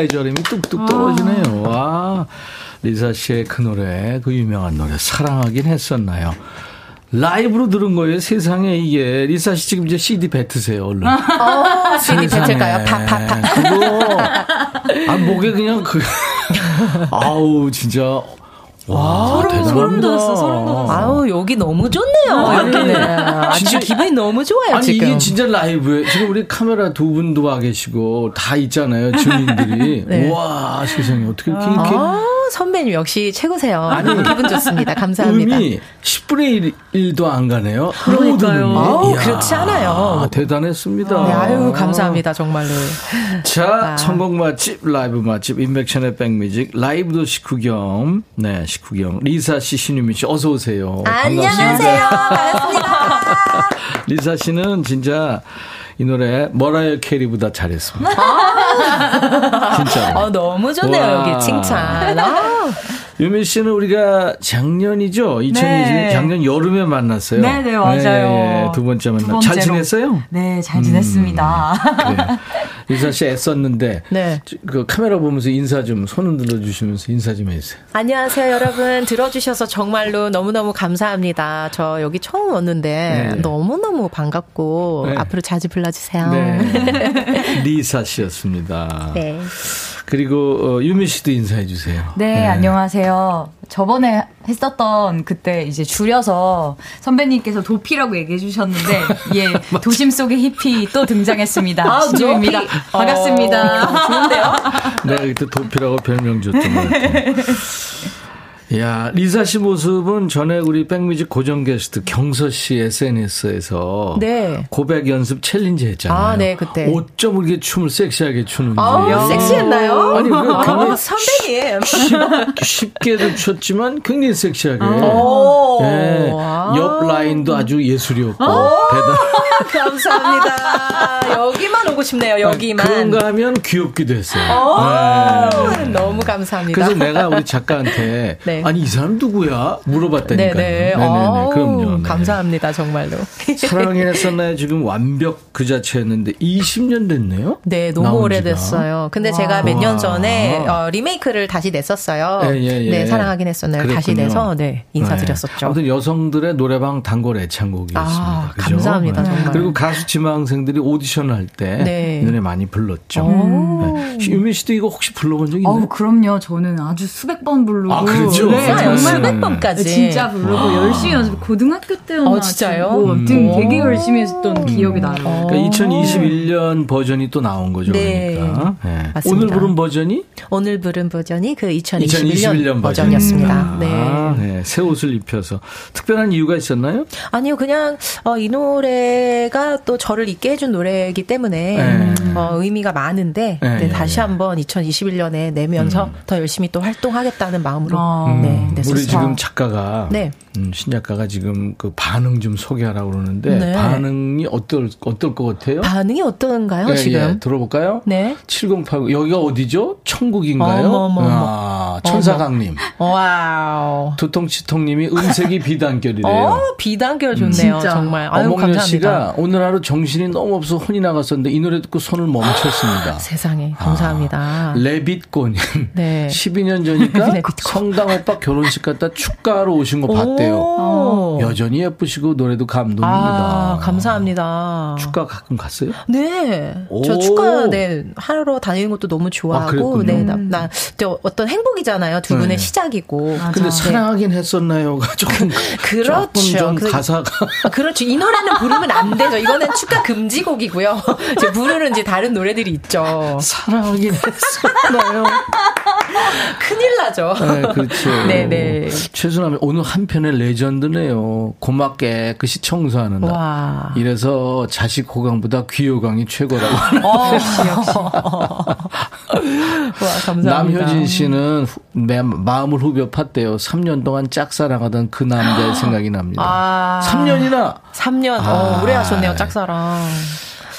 Speaker 1: 애절함이 뚝뚝 떨어지네요. 와. 리사 씨의 그 노래, 그 유명한 노래, 사랑하긴 했었나요? 라이브로 들은 거예요. 세상에 이게 리사 씨 지금 이제 CD 뱉으세요. 얼른.
Speaker 6: 어, CD 뱉을까요? 팍팍팍.
Speaker 1: 그거 아 목에 그냥 그 아우 진짜 와 대단합니다.
Speaker 6: 아우 여기 너무 좋네요. 여기는 아주
Speaker 1: 진짜-
Speaker 6: 기분이 너무 좋아요
Speaker 1: 아니
Speaker 6: 지금.
Speaker 1: 이게 진짜 라이브에 지금 우리 카메라 두 분도 와 계시고 다 있잖아요 주민들이
Speaker 6: 네.
Speaker 1: 와 세상에 어떻게 이렇게, 이렇게
Speaker 6: 아, 선배님 역시 최고세요. 기분 좋습니다. 감사합니다.
Speaker 1: 음이 10분의 1, 도안 가네요. 음이.
Speaker 6: 아우, 그렇지 않아요.
Speaker 1: 대단했습니다.
Speaker 6: 네, 아유 감사합니다 정말로.
Speaker 1: 자,
Speaker 6: 아.
Speaker 1: 선곡 맛집, 라이브 맛집, 인백션의 백뮤직, 라이브 도시 구경. 네, 식구경. 리사 씨, 신유미 씨, 어서오세요.
Speaker 6: 안녕하세요. 반갑습니다.
Speaker 1: 리사 씨는 진짜 이 노래 머라이어 캐리보다 잘했습니다. 진짜.
Speaker 6: 어, 너무 좋네요
Speaker 1: 와.
Speaker 6: 여기 칭찬. 아,
Speaker 1: 유미 씨는 우리가 작년이죠? 2020년
Speaker 7: 네.
Speaker 1: 작년 여름에 만났어요.
Speaker 7: 네 네, 맞아요.
Speaker 1: 예, 예, 두 번째 만나.
Speaker 7: 두
Speaker 1: 잘. 지냈어요?
Speaker 7: 네, 잘 지냈습니다.
Speaker 1: 그래. 리사 씨 애썼는데
Speaker 6: 네.
Speaker 1: 그 카메라 보면서 인사 좀 손 흔들어 주시면서 인사 좀 해주세요.
Speaker 6: 안녕하세요 여러분 들어주셔서 정말로 너무너무 감사합니다. 저 여기 처음 왔는데
Speaker 1: 네.
Speaker 6: 너무너무 반갑고
Speaker 1: 네.
Speaker 6: 앞으로 자주 불러주세요.
Speaker 1: 네. 리사 씨였습니다.
Speaker 6: 네.
Speaker 1: 그리고 어, 유미 씨도 인사해 주세요.
Speaker 7: 네, 안녕하세요. 저번에 했었던 그때 이제 줄여서 선배님께서 도피라고 얘기해 주셨는데, 예, 도심 속의 히피 또 등장했습니다.
Speaker 6: 아,
Speaker 7: 신조입니다.
Speaker 6: 도피.
Speaker 7: 반갑습니다.
Speaker 6: 어, 좋은데요?
Speaker 1: 내가 그때 도피라고 별명 줬던 것 같아요. 야, 리사 씨 모습은 전에 우리 백뮤직 고정 게스트 경서 씨 SNS에서
Speaker 6: 네.
Speaker 1: 고백 연습 챌린지 했잖아요.
Speaker 6: 아, 네, 그때.
Speaker 1: 어쩜 그렇게 춤을 섹시하게 추는지.
Speaker 6: 아우, 섹시했나요?
Speaker 1: 아니, 그 굉장히
Speaker 6: 아, 선배님.
Speaker 1: 쉽, 쉽게도 췄지만 굉장히 섹시하게.
Speaker 6: 아.
Speaker 1: 옆 라인도 아주 예술이었고 대단.
Speaker 6: 감사합니다. 여기만 오고 싶네요, 여기만.
Speaker 1: 그런가 하면 귀엽기도 했어요.
Speaker 6: 오,
Speaker 1: 네.
Speaker 6: 너무 감사합니다.
Speaker 1: 그래서 내가 우리 작가한테
Speaker 6: 네.
Speaker 1: 아니 이 사람 누구야 물어봤다니까요.
Speaker 6: 네네.
Speaker 1: 네네네.
Speaker 6: 어우,
Speaker 1: 그럼요. 네.
Speaker 6: 감사합니다, 정말로.
Speaker 1: 사랑이 했었나요? 지금 완벽 그 자체였는데 20년 됐네요.
Speaker 6: 네, 너무. 오래됐어요. 근데 제가 몇 년 전에 어, 리메이크를 다시 냈었어요.
Speaker 1: 예, 예, 예.
Speaker 6: 네, 사랑하긴 했었나요. 다시
Speaker 1: 그랬군요.
Speaker 6: 내서 네, 인사드렸었죠.
Speaker 1: 네. 아무튼 여성들의 노래방 단골 애창곡이었습니다.
Speaker 6: 아? 감사합니다,
Speaker 1: 네.
Speaker 6: 정말.
Speaker 1: 그리고 가수 지망생들이 오디션을 할때
Speaker 6: 네.
Speaker 1: 이 노래 많이 불렀죠.
Speaker 6: 오.
Speaker 1: 네. 유민 씨도 이거 혹시 불러본 적 있나요?
Speaker 7: 어우, 그럼요. 저는 아주 수백 번 부르고.
Speaker 1: 아, 그렇죠?
Speaker 7: 네,
Speaker 1: 아,
Speaker 7: 정말
Speaker 6: 수백 번까지.
Speaker 7: 네, 진짜 부르고 열심히 연습 고등학교 때였나
Speaker 6: 어, 진짜요?
Speaker 7: 뭐,
Speaker 1: 음.
Speaker 7: 등 되게 열심히 했었던 기억이 나요.
Speaker 1: 그러니까 2021년 버전이 또 나온 거죠.
Speaker 6: 네.
Speaker 1: 그러니까. 네.
Speaker 6: 맞습니다.
Speaker 1: 오늘 부른 버전이
Speaker 6: 오늘 부른 버전이 그 2021년,
Speaker 1: 2021년
Speaker 6: 버전이었습니다. 네.
Speaker 1: 아, 네. 새 옷을 입혀서 특별한 이유가 있었나요?
Speaker 6: 아니요, 그냥 어, 이 노래 가 또 저를 있게 해준 노래이기 때문에
Speaker 1: 네.
Speaker 6: 어, 의미가 많은데
Speaker 1: 네,
Speaker 6: 네,
Speaker 1: 네,
Speaker 6: 다시
Speaker 1: 네.
Speaker 6: 한번 2021년에 내면서 더 열심히 또 활동하겠다는 마음으로
Speaker 7: 아.
Speaker 6: 네,
Speaker 1: 우리
Speaker 6: 냈었어요.
Speaker 1: 지금 작가가
Speaker 6: 네.
Speaker 1: 음, 신 작가가 지금 그 반응 좀 소개하라고 그러는데
Speaker 6: 네.
Speaker 1: 반응이 어떨 어떨 것 같아요?
Speaker 6: 반응이 어떤가요,
Speaker 1: 예,
Speaker 6: 지금?
Speaker 1: 예, 들어볼까요?
Speaker 6: 네.
Speaker 1: 7089 여기가 어디죠? 천국인가요?
Speaker 6: 어머머머.
Speaker 1: 아, 천사강님.
Speaker 6: 와우.
Speaker 1: 두통치통님이 음색이 비단결이래요.
Speaker 6: 어, 비단결 좋네요.
Speaker 7: 진짜.
Speaker 6: 정말. 아유,
Speaker 1: 어몽여
Speaker 6: 감사
Speaker 1: 오늘 하루 정신이 너무 없어 혼이 나갔었는데 이 노래 듣고 손을 멈췄습니다.
Speaker 6: 세상에 감사합니다.
Speaker 1: 레빗고님.
Speaker 6: 네.
Speaker 1: 12년 전이니까. 성당 오빠 결혼식 갔다 축가하러 오신 거 봤대요.
Speaker 6: 오.
Speaker 1: 여전히 예쁘시고 노래도 감동입니다.
Speaker 6: 아, 감사합니다.
Speaker 1: 축가 가끔 갔어요?
Speaker 6: 네.
Speaker 1: 오.
Speaker 6: 저 축가, 네, 하러 다니는 것도 너무 좋아하고,
Speaker 1: 그랬군요.
Speaker 6: 네, 나, 나, 저 어떤 행복이잖아요. 두 분의
Speaker 1: 네.
Speaker 6: 시작이고.
Speaker 1: 근데
Speaker 6: 네.
Speaker 1: 사랑하긴 했었나요가 조금
Speaker 6: 그렇죠.
Speaker 1: 조금 좀
Speaker 6: 그래서-
Speaker 1: 가사가
Speaker 6: 아, 그렇죠. 이 노래는 부르면 안 되죠. 이거는 축가 금지곡이고요. 이제 부르는 이제 다른 노래들이 있죠.
Speaker 1: 사랑하긴 했었나요?
Speaker 6: 큰일 나죠.
Speaker 1: 네, 그렇죠.
Speaker 6: 네네.
Speaker 1: 최순함이 오늘 한편의 레전드네요. 고맙게 깨끗이 청소하는 날.
Speaker 6: 와.
Speaker 1: 이래서 자식 호강보다 귀호강이 최고라고.
Speaker 6: 어, 역시, 역시. 와, 감사합니다.
Speaker 1: 남효진 씨는 후- 매- 마음을 후벼 팠대요. 3년 동안 짝사랑하던 그 남자의 생각이 납니다.
Speaker 6: 아.
Speaker 1: 3년이나
Speaker 6: 3년,
Speaker 1: 아.
Speaker 6: 어, 오래 하셨네요, 짝사랑.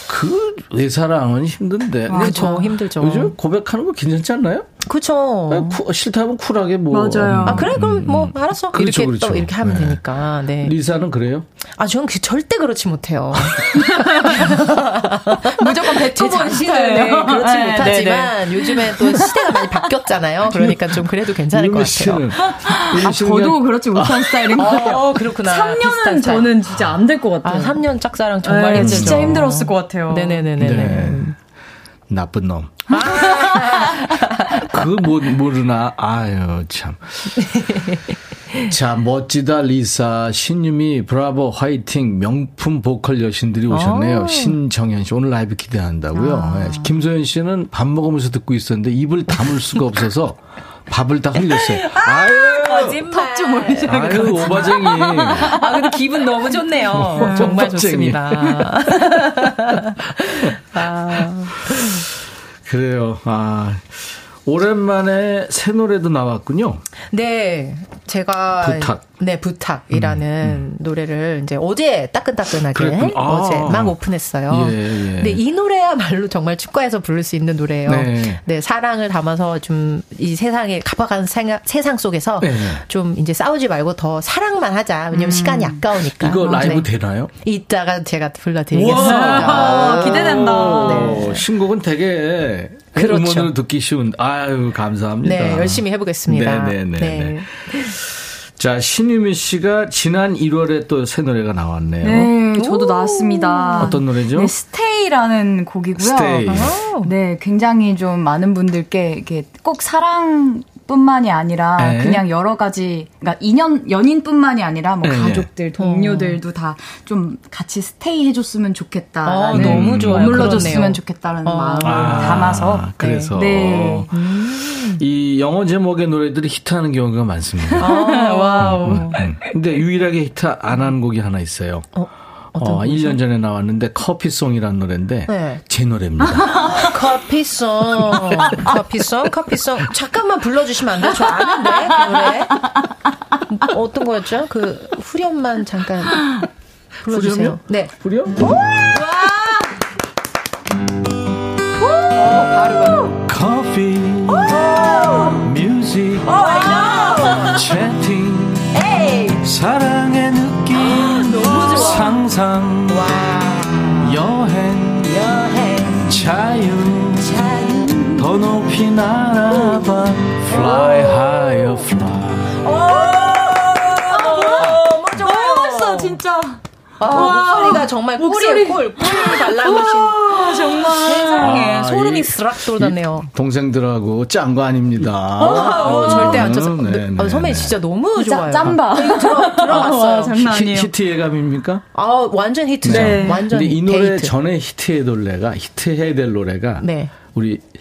Speaker 1: 그 외사랑은 힘든데.
Speaker 6: 그쵸, 힘들죠.
Speaker 1: 요즘 고백하는 거 괜찮지 않나요?
Speaker 6: 그쵸.
Speaker 1: 쿠- 싫다면 쿨하게 뭐.
Speaker 7: 맞아요.
Speaker 6: 아, 그래? 그럼 뭐, 알았어.
Speaker 1: 그렇죠,
Speaker 6: 이렇게
Speaker 1: 그렇죠.
Speaker 6: 또 이렇게 하면
Speaker 1: 네.
Speaker 6: 되니까. 네.
Speaker 1: 리사는 그래요?
Speaker 6: 아, 저는 그 절대 그렇지 못해요.
Speaker 7: 무조건
Speaker 6: 제
Speaker 7: 뱉어버린
Speaker 6: 자신을
Speaker 7: 스타일이에요.
Speaker 6: 그렇지
Speaker 7: 네,
Speaker 6: 못하지만
Speaker 7: 네,
Speaker 6: 요즘에 또 시대가 많이 바뀌었잖아요. 그러니까 좀 그래도 괜찮을 것 같아요.
Speaker 7: 네. 아,
Speaker 1: 씨는
Speaker 7: 저도 그렇지 못한 스타일인 것 같아요.
Speaker 6: 어, 그렇구나. 비슷한
Speaker 7: 3년은
Speaker 6: 스타일.
Speaker 7: 저는 진짜 안 될것
Speaker 6: 아,
Speaker 7: 같아요.
Speaker 6: 3년 짝사랑 정말
Speaker 7: 네,
Speaker 6: 힘들죠.
Speaker 7: 진짜 힘들었을 것 같아요.
Speaker 6: 네네네네.
Speaker 1: 네. 나쁜 놈. 그 모, 모르나 아유 참. 자 멋지다 리사 신유미 브라보 화이팅 명품 보컬 여신들이 오셨네요.
Speaker 6: 아.
Speaker 1: 신정현 씨 오늘 라이브 기대한다고요. 네. 김소연 씨는 밥 먹으면서 듣고 있었는데 입을 다물 수가 없어서 밥을 다 흘렸어요. 아유
Speaker 6: 거짓말.
Speaker 7: 턱좀.
Speaker 1: 아유 오바쟁이.
Speaker 6: 아, 근데 기분 너무 좋네요. 정말
Speaker 1: 겁쟁이.
Speaker 6: 좋습니다. 아,
Speaker 1: 그래요. 아 오랜만에 새 노래도 나왔군요.
Speaker 6: 네, 제가
Speaker 1: 부탁.
Speaker 6: 네 부탁이라는 노래를 이제 어제 따끈따끈하게.
Speaker 1: 아.
Speaker 6: 어제 막 오픈했어요.
Speaker 1: 예, 예.
Speaker 6: 근데 이 노래야말로 정말 축가에서 부를 수 있는 노래예요.
Speaker 1: 네.
Speaker 6: 네, 사랑을 담아서 좀 이 세상에 생- 세상 속에서
Speaker 1: 네.
Speaker 6: 좀 이제 싸우지 말고 더 사랑만 하자. 왜냐면 시간이 아까우니까.
Speaker 1: 이거 라이브
Speaker 6: 네.
Speaker 1: 되나요?
Speaker 6: 이따가 제가 불러드리겠습니다.
Speaker 7: 와, 기대된다.
Speaker 1: 오, 신곡은 되게
Speaker 6: 그렇죠.
Speaker 1: 음원으로 듣기 쉬운. 아유 감사합니다.
Speaker 6: 네, 열심히 해보겠습니다.
Speaker 1: 네, 네, 네, 네. 자 신유미 씨가 지난 1월에 또 새 노래가 나왔네요.
Speaker 7: 네, 저도 나왔습니다.
Speaker 1: 어떤 노래죠?
Speaker 7: 네, Stay라는 곡이고요.
Speaker 1: Stay.
Speaker 7: 네, 굉장히 좀 많은 분들께 이렇게 꼭 사랑 뿐만이 아니라
Speaker 1: 네.
Speaker 7: 그냥 여러 가지, 그러니까 인연 연인뿐만이 아니라 뭐
Speaker 1: 네.
Speaker 7: 가족들, 동료들도 다좀 같이 stay 해줬으면 좋겠다.
Speaker 6: 어, 너무 좋아요.
Speaker 7: 머물러줬으면
Speaker 6: 그렇네요.
Speaker 7: 좋겠다는
Speaker 6: 어.
Speaker 7: 마음을
Speaker 1: 아,
Speaker 7: 담아서.
Speaker 1: 그래서
Speaker 7: 네.
Speaker 1: 이 영어 제목의 노래들이 히트하는 경우가 많습니다.
Speaker 6: 아, 와우.
Speaker 1: 음, 음. 근데 유일하게 히트 안 한 곡이 하나 있어요.
Speaker 6: 어, 어떤
Speaker 1: 어,
Speaker 6: 거죠?
Speaker 1: 1년 전에 나왔는데 커피송이라는 노래인데
Speaker 6: 네.
Speaker 1: 제 노래입니다.
Speaker 6: 커피송, 커피송, 커피송. 잠깐만 불러주시면 안 돼요? 저 아는데, 그 노래. 어떤 거였죠? 그 후렴만 잠깐 불러주세요.
Speaker 1: 후렴이요?
Speaker 6: 네.
Speaker 1: 후렴? 커피, 뮤직, 채팅, 사랑의 느낌, 상상, 여행, 자유, 더 높이 날아봐, fly higher, fly.
Speaker 6: 아, 목소리가 정말 꿀이에요, 꿀. 꿀을 발라주신.
Speaker 7: 정말.
Speaker 6: 세상에.
Speaker 1: 아,
Speaker 6: 소름이
Speaker 1: 이-
Speaker 6: 스락 돋았네요.
Speaker 1: 동생들하고 짠 거 아닙니다.
Speaker 6: 어, 절대 안.
Speaker 1: 음, 네,
Speaker 6: 아,
Speaker 1: 네,
Speaker 6: 선배님
Speaker 1: 네.
Speaker 6: 진짜 너무 좋아요.
Speaker 7: 짬바.
Speaker 6: 이거 들어, 들어봤어요.
Speaker 7: 어, 장난
Speaker 1: 히,
Speaker 7: 아니에요.
Speaker 1: 히트 예감입니까?
Speaker 6: 아, 완전 히트죠.
Speaker 7: 네.
Speaker 6: 완전
Speaker 1: 근데 이 노래
Speaker 6: 데이트.
Speaker 1: 전에 히트해야 될 노래가 히트해야 될 노래가
Speaker 6: 네.
Speaker 1: 우리 어,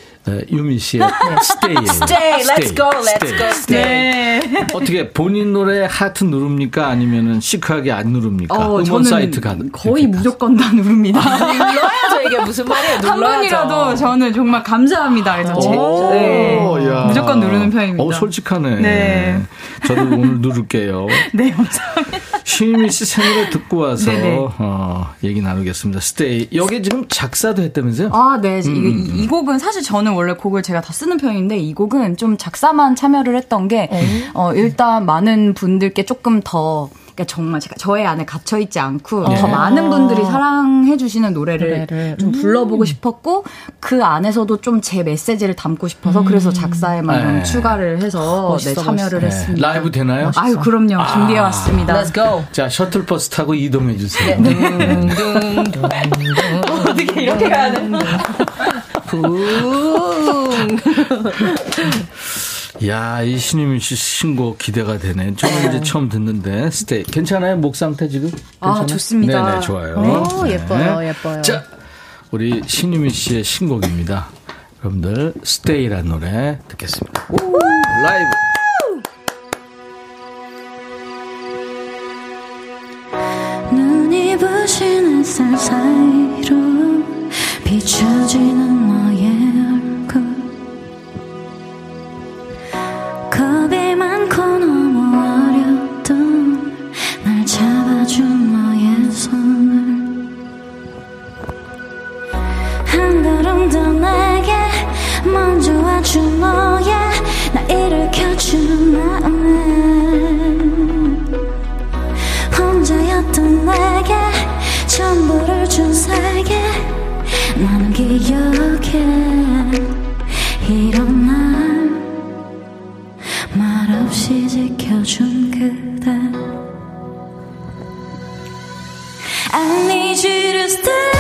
Speaker 1: 유미 씨의 Stay예요.
Speaker 6: Stay, let's go, let's go, stay.
Speaker 7: 네.
Speaker 1: 어떻게 본인 노래 하트 누릅니까 아니면은 시크하게 안 누릅니까?
Speaker 7: 어,
Speaker 1: 음원
Speaker 7: 저는
Speaker 1: 사이트 가
Speaker 7: 거의 무조건 다 누릅니다.
Speaker 6: 눌러야죠, 이게 무슨 말이에요?
Speaker 7: 한
Speaker 6: 눌러야죠.
Speaker 7: 번이라도 저는 정말 감사합니다. 그래서 제,
Speaker 1: 오,
Speaker 7: 네.
Speaker 1: 야.
Speaker 7: 무조건 누르는 편입니다.
Speaker 1: 어, 솔직하네.
Speaker 7: 네.
Speaker 1: 저도 오늘 누를게요.
Speaker 7: 네, 감사합니다.
Speaker 1: 신미 씨 생일에 듣고 와서. 어, 얘기 나누겠습니다. 스테이. 여기 지금 작사도 했다면서요?
Speaker 7: 아, 네. 이,
Speaker 1: 음,
Speaker 7: 이, 이 곡은 사실 저는 원래 곡을 제가 다 쓰는 편인데 이 곡은 좀 작사만 참여를 했던 게 어, 일단 많은 분들께 조금 더 그러니까 정말 제가 저의 안에 갇혀 있지 않고
Speaker 1: 예.
Speaker 7: 더 많은 분들이 사랑해 주시는 노래를
Speaker 6: 노래를.
Speaker 7: 좀 불러보고 싶었고 그 안에서도 좀 제 메시지를 담고 싶어서 그래서 작사에만 좀
Speaker 1: 네.
Speaker 7: 추가를 해서 네,
Speaker 6: 멋있어,
Speaker 7: 참여를
Speaker 1: 네.
Speaker 7: 했습니다.
Speaker 1: 라이브 되나요?
Speaker 7: 아유 그럼요 준비해 왔습니다.
Speaker 6: Let's go.
Speaker 1: 자, 셔틀버스 타고 이동해 주세요.
Speaker 7: 어떻게 이렇게 가야 돼?
Speaker 1: 야, 이 신유민 씨 신곡 기대가 되네. 저는 이제 처음 듣는데 스테이 괜찮아요? 목 상태 지금?
Speaker 7: 아,
Speaker 1: 괜찮아요?
Speaker 7: 좋습니다.
Speaker 1: 네네, 좋아요.
Speaker 6: 오,
Speaker 1: 네.
Speaker 6: 예뻐요, 예뻐요.
Speaker 1: 자, 우리 신유민 씨의 신곡입니다. 여러분들 스테이라는 노래 듣겠습니다. 라이브.
Speaker 8: 눈이 부신 햇살 사이로 비춰지는 너 먼저 내게 먼저 와준 너의 나 일으켜준 마음은 혼자였던 내게 전부를 준 세계. 나는 기억해. 이런 날 말없이 지켜준 그대. I need you to stay.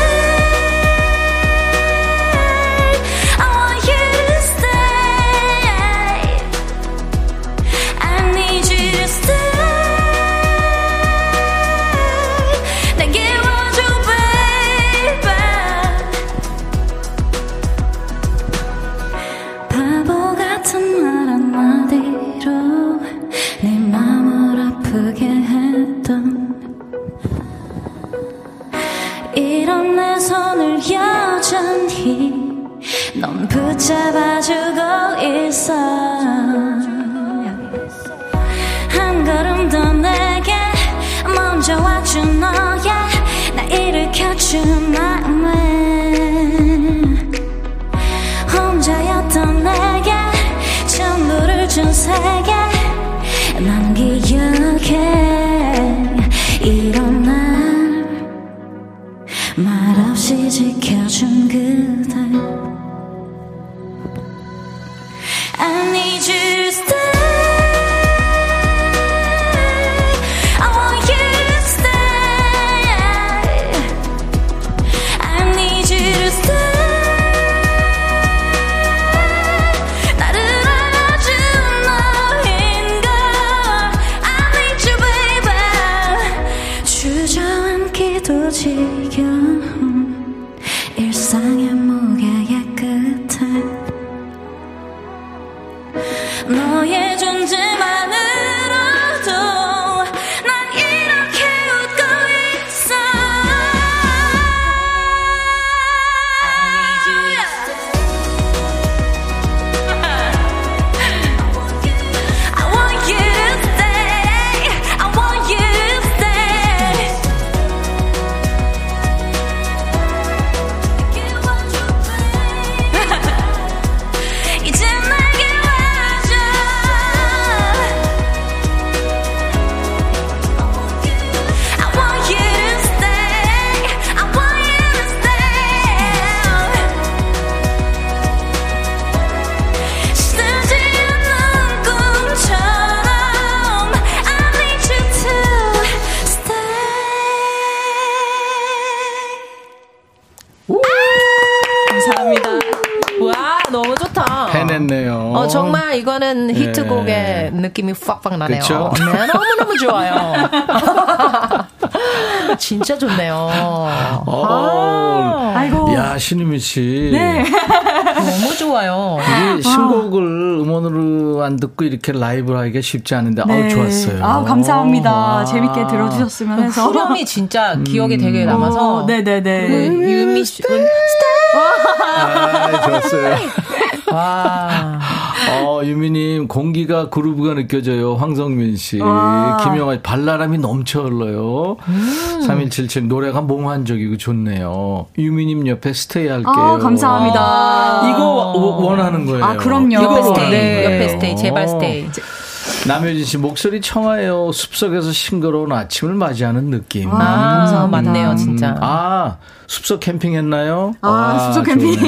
Speaker 6: 이거는 히트곡의
Speaker 1: 네.
Speaker 6: 느낌이 팍팍 나네요.
Speaker 1: 그쵸?
Speaker 6: 네, 너무너무 좋아요. 진짜 좋네요.
Speaker 1: 어,
Speaker 7: 아이고.
Speaker 1: 야, 신유미 씨.
Speaker 7: 네.
Speaker 6: 너무 좋아요.
Speaker 1: 이게 신곡을 음원으로 안 듣고 이렇게 라이브를 하기가 쉽지 않은데,
Speaker 7: 네.
Speaker 1: 아우, 좋았어요.
Speaker 7: 아우, 감사합니다.
Speaker 1: 와.
Speaker 7: 재밌게 들어주셨으면 해서.
Speaker 6: 후렴이 진짜 기억에 되게 남아서.
Speaker 7: 어, 네네네.
Speaker 6: 그 유미 씨.
Speaker 1: 아, 좋았어요.
Speaker 6: 와.
Speaker 1: 어, 유미님, 공기가 groove가 느껴져요. 황성민 씨.
Speaker 7: 와.
Speaker 1: 김영아, 발랄함이 넘쳐 흘러요.
Speaker 6: 음.
Speaker 1: 3177, 노래가 몽환적이고 좋네요. 유미님 옆에 stay 할게요.
Speaker 7: 아, 감사합니다.
Speaker 1: 이거 워- 원하는 거예요.
Speaker 7: 아, 그럼요.
Speaker 1: 이거
Speaker 6: 옆에
Speaker 1: stay,
Speaker 6: 옆에. stay, 제발 stay.
Speaker 1: 남효진 씨 목소리 청아해요. 숲속에서 싱그러운 아침을 맞이하는 느낌.
Speaker 7: 아,
Speaker 6: 아,
Speaker 7: 감사합니다.
Speaker 6: 맞네요, 진짜.
Speaker 1: 아, 숲속 캠핑 했나요?
Speaker 7: 아, 숲속 캠핑.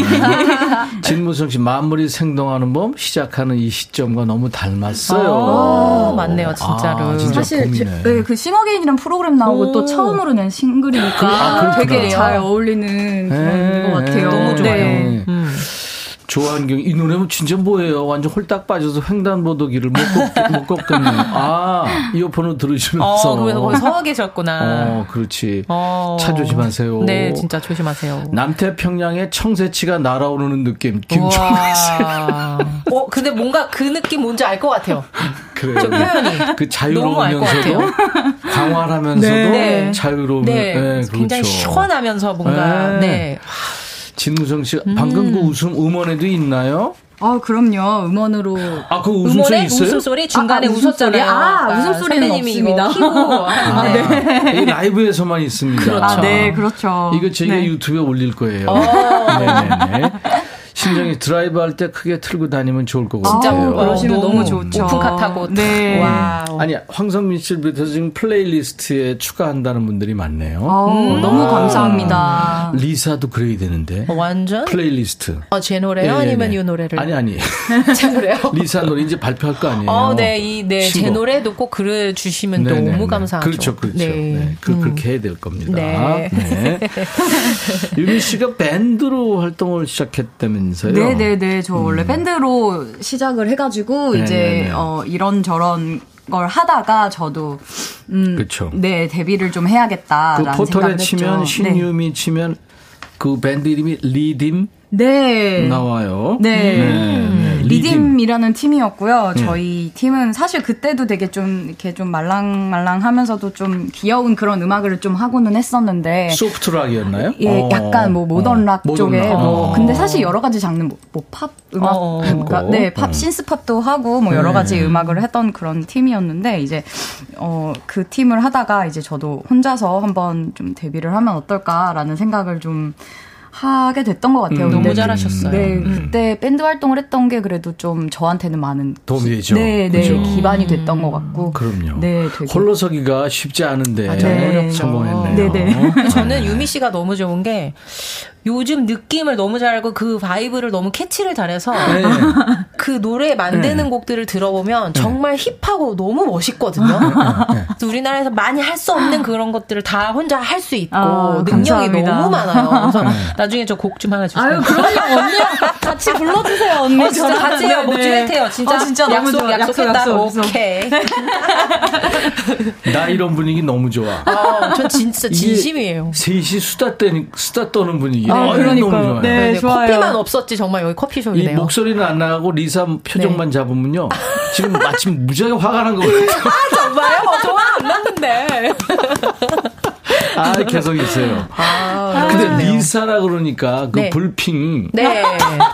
Speaker 1: 진무성 씨, 만물이 생동하는 봄 시작하는 이 시점과 너무 닮았어요.
Speaker 6: 아, 맞네요, 진짜로.
Speaker 1: 아, 진짜
Speaker 7: 사실
Speaker 1: 봄이네.
Speaker 7: 네, 그 싱어게인이란 프로그램 나오고
Speaker 6: 오.
Speaker 7: 또 처음으로 낸 싱글이니까
Speaker 1: 아.
Speaker 7: 되게 잘 어울리는 그런 것 같아요.
Speaker 1: 너무 좋아요.
Speaker 7: 네.
Speaker 6: 음.
Speaker 1: 조한경 이 노래는 진짜 뭐예요? 완전 홀딱 빠져서 횡단보도기를 못, 걷, 못 걷겠네요. 아 이어폰을 들으시면서.
Speaker 6: 어, 그래서 거기 서 계셨구나.
Speaker 1: 어, 그렇지.
Speaker 6: 어.
Speaker 1: 차 조심하세요.
Speaker 6: 네, 진짜 조심하세요.
Speaker 1: 남태평양에 청새치가 날아오르는 느낌. 김종국 씨.
Speaker 6: 와. 어, 근데 뭔가 그 느낌 뭔지 알 것 같아요.
Speaker 1: 그래요.
Speaker 6: 저 표현이.
Speaker 1: 그 자유로우면서도 광활하면서도
Speaker 6: 네.
Speaker 1: 자유로운
Speaker 6: 네,
Speaker 1: 네, 그렇죠.
Speaker 6: 굉장히 시원하면서 뭔가
Speaker 1: 네.
Speaker 6: 네.
Speaker 1: 진무성 씨 방금 그 웃음 음원에도 있나요?
Speaker 7: 아, 그럼요. 음원으로.
Speaker 1: 아, 그 웃음소리 있어요?
Speaker 6: 웃음소리 중간에
Speaker 7: 아, 아,
Speaker 6: 웃었잖아요.
Speaker 7: 아,
Speaker 6: 아까
Speaker 7: 웃음소리는 없습니다.
Speaker 6: 키고
Speaker 1: 아,
Speaker 6: 하는데.
Speaker 1: 이 라이브에서만 있습니다.
Speaker 6: 그렇죠.
Speaker 7: 아, 네, 그렇죠.
Speaker 1: 이거 저희가
Speaker 7: 네.
Speaker 1: 유튜브에 올릴 거예요.
Speaker 6: 어.
Speaker 1: 네네네. 신정이 드라이브 할 때 크게 틀고 다니면 좋을 것 같아요.
Speaker 6: 진짜
Speaker 7: 아우, 그러시면
Speaker 6: 너무
Speaker 7: 너무 좋죠.
Speaker 6: 오픈카 타고
Speaker 7: 네.
Speaker 6: Wow.
Speaker 1: 아니 황성민 씨를 비롯해서 지금 playlist에 추가한다는 분들이 많네요.
Speaker 7: 아우, 너무 감사합니다.
Speaker 1: 리사도 그래야 되는데
Speaker 6: 어, 완전
Speaker 1: 플레이리스트.
Speaker 6: 어, 제 노래요?
Speaker 1: 예, 예,
Speaker 6: 아니면
Speaker 1: 네.
Speaker 6: 이 노래를?
Speaker 1: 아니 아니
Speaker 6: 제 노래요?
Speaker 1: 리사 노래 이제 발표할 거 아니에요.
Speaker 6: 어, 네, 이, 네, 제
Speaker 1: 신곡.
Speaker 6: 노래도 꼭 그래 주시면
Speaker 1: 네, 네,
Speaker 6: 너무
Speaker 1: 네.
Speaker 6: 감사하죠.
Speaker 1: 그렇죠, 그렇죠. 네.
Speaker 6: 네.
Speaker 1: 그,
Speaker 6: 음.
Speaker 1: 그렇게 해야 될 겁니다.
Speaker 6: 네.
Speaker 1: 네. 유미 씨가 밴드로 활동을 시작했다면 서요?
Speaker 7: 네네네. 저 원래 밴드로 시작을 해가지고
Speaker 1: 네네네.
Speaker 7: 이제 어, 이런 저런 걸 하다가 저도 음,
Speaker 1: 그쵸.
Speaker 7: 네 데뷔를
Speaker 1: 좀그
Speaker 7: 해야겠다라는
Speaker 1: 포털에
Speaker 7: 생각을
Speaker 1: 치면
Speaker 7: 했죠.
Speaker 1: 신유미 치면 그 밴드 이름이 리딤
Speaker 7: 네.
Speaker 1: 나와요.
Speaker 7: 네.
Speaker 1: 네.
Speaker 7: 리딤이라는 팀이었고요.
Speaker 1: 네.
Speaker 7: 저희 팀은 사실 그때도 되게 좀 이렇게 좀 말랑말랑하면서도 좀 귀여운 그런 음악을 좀 하고는 했었는데
Speaker 1: soft rock이었나요?
Speaker 7: 예,
Speaker 1: 어.
Speaker 7: 약간 뭐 modern rock
Speaker 1: 어,
Speaker 7: 쪽에
Speaker 1: modern rock.
Speaker 7: 뭐
Speaker 1: 어.
Speaker 7: 근데 사실 여러 가지 장르 뭐팝 음악
Speaker 6: 어, 어.
Speaker 7: 그러니까
Speaker 1: 했고.
Speaker 7: 네, 팝
Speaker 1: 어.
Speaker 7: synth pop도 하고 뭐 여러
Speaker 1: 네.
Speaker 7: 가지 음악을 했던 그런 팀이었는데 이제 어그 팀을 하다가 이제 저도 혼자서 한번 좀 데뷔를 하면 어떨까라는 생각을 좀 하게 됐던 것 같아요.
Speaker 1: 음,
Speaker 7: 근데
Speaker 6: 너무 잘하셨어요.
Speaker 7: 네,
Speaker 6: 음.
Speaker 7: 그때 밴드 활동을 했던 게 그래도 좀 저한테는 많은
Speaker 1: 도움이
Speaker 7: 기-
Speaker 1: 되죠.
Speaker 7: 네, 네,
Speaker 1: 그죠?
Speaker 7: 기반이 됐던 것 같고.
Speaker 1: 그럼요.
Speaker 7: 네, 되게
Speaker 1: 홀로 서기가 쉽지 않은데
Speaker 7: 맞아요. 네.
Speaker 1: 성공했네요.
Speaker 7: 네 네.
Speaker 6: 저는 유미 씨가 너무 좋은 게 요즘 느낌을 너무 잘 알고 그 vibe를 너무 catch를 잘해서
Speaker 1: 네.
Speaker 6: 그 노래 만드는
Speaker 1: 네.
Speaker 6: 곡들을 들어보면 정말 힙하고 너무 멋있거든요. 그래서 우리나라에서 많이 할 수 없는 그런 것들을 다 혼자 할 수 있고
Speaker 7: 아,
Speaker 6: 능력이
Speaker 7: 감사합니다.
Speaker 6: 너무 많아요. 그래서
Speaker 1: 네.
Speaker 6: 나중에 저 곡 좀 하나 주세요.
Speaker 7: 아유, 그럼요, 언니랑 같이 불러주세요, 언니.
Speaker 6: 어, 진짜 같이 해요. 뭐 듀엣해요. 진짜,
Speaker 7: 아, 진짜 너무
Speaker 6: 약속,
Speaker 7: 좋아.
Speaker 6: 약속했다.
Speaker 7: 약속, 약속.
Speaker 6: 오케이.
Speaker 1: 나 이런 분위기 너무 좋아.
Speaker 6: 어, 전 진짜 진심이에요.
Speaker 1: 셋이 수다 떠는 수다 떠는 분위기.
Speaker 7: 아,
Speaker 1: 어,
Speaker 7: 그러니까요.
Speaker 1: 너무 좋아요.
Speaker 7: 네.
Speaker 6: 네,
Speaker 7: 좋아요.
Speaker 6: 커피만 없었지 정말 여기
Speaker 1: 이
Speaker 6: 커피숍이네요.
Speaker 1: 목소리는 안 나가고 리사 표정만
Speaker 6: 네.
Speaker 1: 잡으면요. 지금 마침 무지하게 화가 난것 같아요.
Speaker 6: 정말요? 좋아 안 났는데.
Speaker 1: 아, 계속 있어요.
Speaker 6: 아,
Speaker 1: 근데. 리사라 그러니까 그
Speaker 6: 네.
Speaker 1: 불핑.
Speaker 6: 네.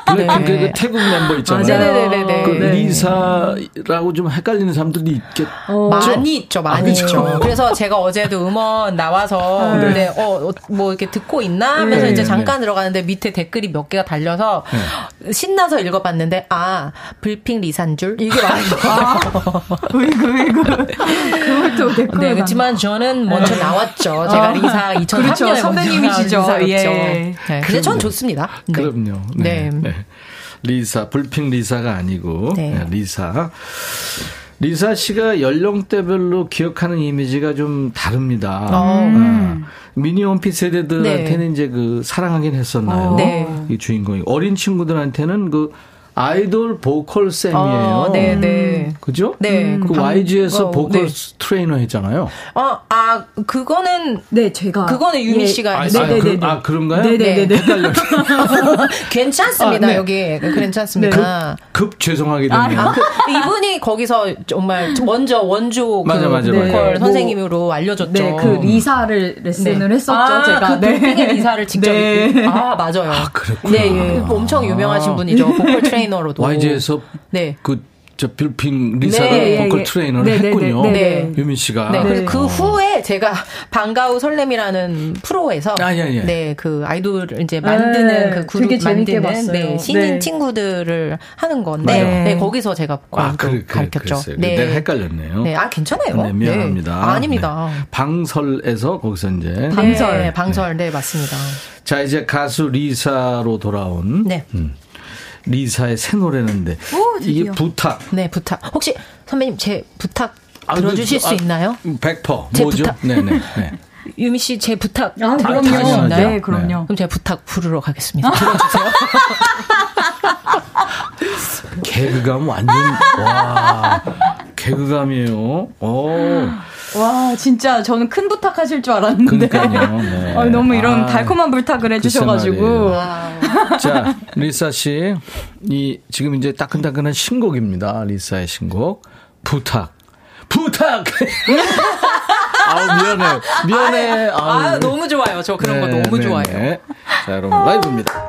Speaker 1: 블랙핑크
Speaker 6: 네.
Speaker 1: 그 태국 멤버 있잖아요.
Speaker 6: 네네네네.
Speaker 1: 그
Speaker 6: 네.
Speaker 1: 리사라고 좀 헷갈리는 사람들이 있겠.
Speaker 6: 많이 있죠, 많이
Speaker 1: 아, 그쵸?
Speaker 6: 있죠. 그래서 제가 어제도 음원 나와서
Speaker 1: 네.
Speaker 6: 근데 어, 어, 뭐 이렇게 듣고 있나 하면서
Speaker 1: 네,
Speaker 6: 이제
Speaker 1: 네.
Speaker 6: 잠깐 들어가는데 밑에 댓글이 몇 개가 달려서 신나서 읽어봤는데 아 블핑 리산 줄 이게 많아요.
Speaker 7: 으이구, 으이구. 그걸 또 댓글.
Speaker 6: 네, 그렇지만 저는 먼저 나왔죠. 제가 리사 2003년에
Speaker 7: 그렇죠. 선배님이시죠.
Speaker 6: 리사였죠.
Speaker 7: 예.
Speaker 6: 네, 근데 전 좋습니다. 네.
Speaker 1: 그럼요. 네.
Speaker 6: 네.
Speaker 1: 네. 리사, 블핑 리사가 아니고
Speaker 6: 네.
Speaker 1: 네, 리사. 리사 씨가 연령대별로 기억하는 이미지가 좀 다릅니다. 아, 미니홈피 세대들한테는
Speaker 6: 네.
Speaker 1: 이제 그 사랑하긴 했었나요?
Speaker 6: 네.
Speaker 1: 이 주인공이 어린 친구들한테는 그 아이돌 보컬 쌤이에요.
Speaker 6: 어, 네, 네.
Speaker 1: 그죠?
Speaker 6: 네, 그그 방-
Speaker 1: YG에서
Speaker 6: 어,
Speaker 1: 보컬
Speaker 6: 네.
Speaker 1: 트레이너 했잖아요.
Speaker 6: 어, 아, 그거는
Speaker 7: 네, 제가.
Speaker 6: 그거는 유미 씨가
Speaker 1: 아. 아, 그, 아 그런가요?
Speaker 7: 네 네네네.
Speaker 1: 헷갈려.
Speaker 6: 괜찮습니다.
Speaker 1: 아, 네.
Speaker 6: 여기 괜찮습니다.
Speaker 1: 급 죄송하게 됐네요.
Speaker 6: 아, 그, 이분이 거기서 정말 먼저 원조 그
Speaker 1: 맞아, 맞아,
Speaker 6: 보컬
Speaker 7: 맞아.
Speaker 6: 선생님으로 알려줬죠.
Speaker 7: 네, 그 리사를 레슨을
Speaker 6: 네.
Speaker 7: 했었죠,
Speaker 6: 아,
Speaker 7: 제가.
Speaker 6: 그 블핑의 리사를 직접.
Speaker 7: 네.
Speaker 6: 아, 맞아요.
Speaker 1: 아, 그랬구나.
Speaker 6: 네, 예. 엄청 유명하신 분이죠. 보컬 트레이너 로도.
Speaker 1: YG에서
Speaker 6: 네.
Speaker 1: 그저 블핑 리사가
Speaker 6: 네,
Speaker 1: 보컬
Speaker 7: 예, 예.
Speaker 1: 트레이너를
Speaker 7: 네, 네,
Speaker 1: 했군요.
Speaker 7: 네,
Speaker 6: 네.
Speaker 1: 유미 씨가.
Speaker 6: 네, 그래서 그
Speaker 1: 어.
Speaker 6: 후에 제가 방과후 설렘이라는 프로에서
Speaker 1: 아, 예, 예.
Speaker 6: 네, 그 아이돌을 이제 만드는
Speaker 7: 네,
Speaker 6: 그 그룹
Speaker 7: 되게 재밌게
Speaker 6: 만드는
Speaker 7: 봤어요.
Speaker 6: 네, 신인
Speaker 7: 네.
Speaker 6: 친구들을 하는 건데. 네, 거기서 제가
Speaker 1: 아,
Speaker 6: 또
Speaker 1: 그래, 그래,
Speaker 6: 가르쳤죠.
Speaker 1: 그랬어요. 내가 헷갈렸네요.
Speaker 6: 네, 아 괜찮아요.
Speaker 1: 네, 미안합니다.
Speaker 6: 네. 아, 아닙니다.
Speaker 1: 네. 방설에서 거기서 이제
Speaker 6: 방설, 네, 방설, 네, 맞습니다.
Speaker 1: 자 이제 가수 리사로 돌아온
Speaker 6: 네,
Speaker 1: 리사의 새 노래는데 이게
Speaker 7: 드디어.
Speaker 1: 부탁
Speaker 6: 네 부탁. 혹시 선배님 제 부탁
Speaker 1: 아,
Speaker 6: 들어주실
Speaker 1: 그,
Speaker 6: 수
Speaker 1: 아,
Speaker 6: 있나요? 100%제
Speaker 1: 뭐죠?
Speaker 6: 부탁.
Speaker 1: 네네. 네.
Speaker 6: 유미 씨 제 부탁
Speaker 7: 아,
Speaker 6: 들어주실 수
Speaker 1: 당연하죠.
Speaker 6: 있나요?
Speaker 7: 네, 그럼요.
Speaker 6: 그럼 제가 부탁 부르러 가겠습니다. 들어주세요.
Speaker 1: 개그감 완전 와 개그감이에요. 오
Speaker 7: 와, 진짜 저는 큰 부탁하실 줄 알았는데.
Speaker 1: 네.
Speaker 7: 어, 너무 이런
Speaker 1: 아,
Speaker 7: 달콤한 부탁을 해주셔가지고.
Speaker 1: 자, 리사 씨, 이 지금 이제 따끈따끈한 신곡입니다. 리사의 신곡 부탁, 부탁. 아우 미안해, 미안해. 아우.
Speaker 6: 아 너무 좋아요. 저 그런 거
Speaker 1: 네,
Speaker 6: 너무
Speaker 1: 네,
Speaker 6: 좋아요.
Speaker 1: 네. 자, 여러분 라이브입니다.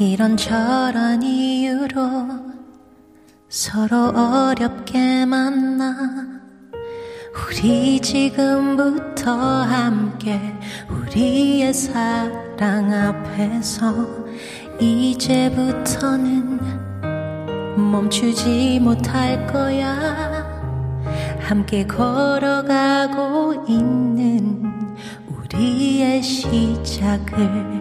Speaker 8: 이런저런
Speaker 5: 서로 어렵게 만나 우리 지금부터 함께 우리의 사랑 앞에서 이제부터는 멈추지 못할 거야. 함께 걸어가고 있는 우리의 시작을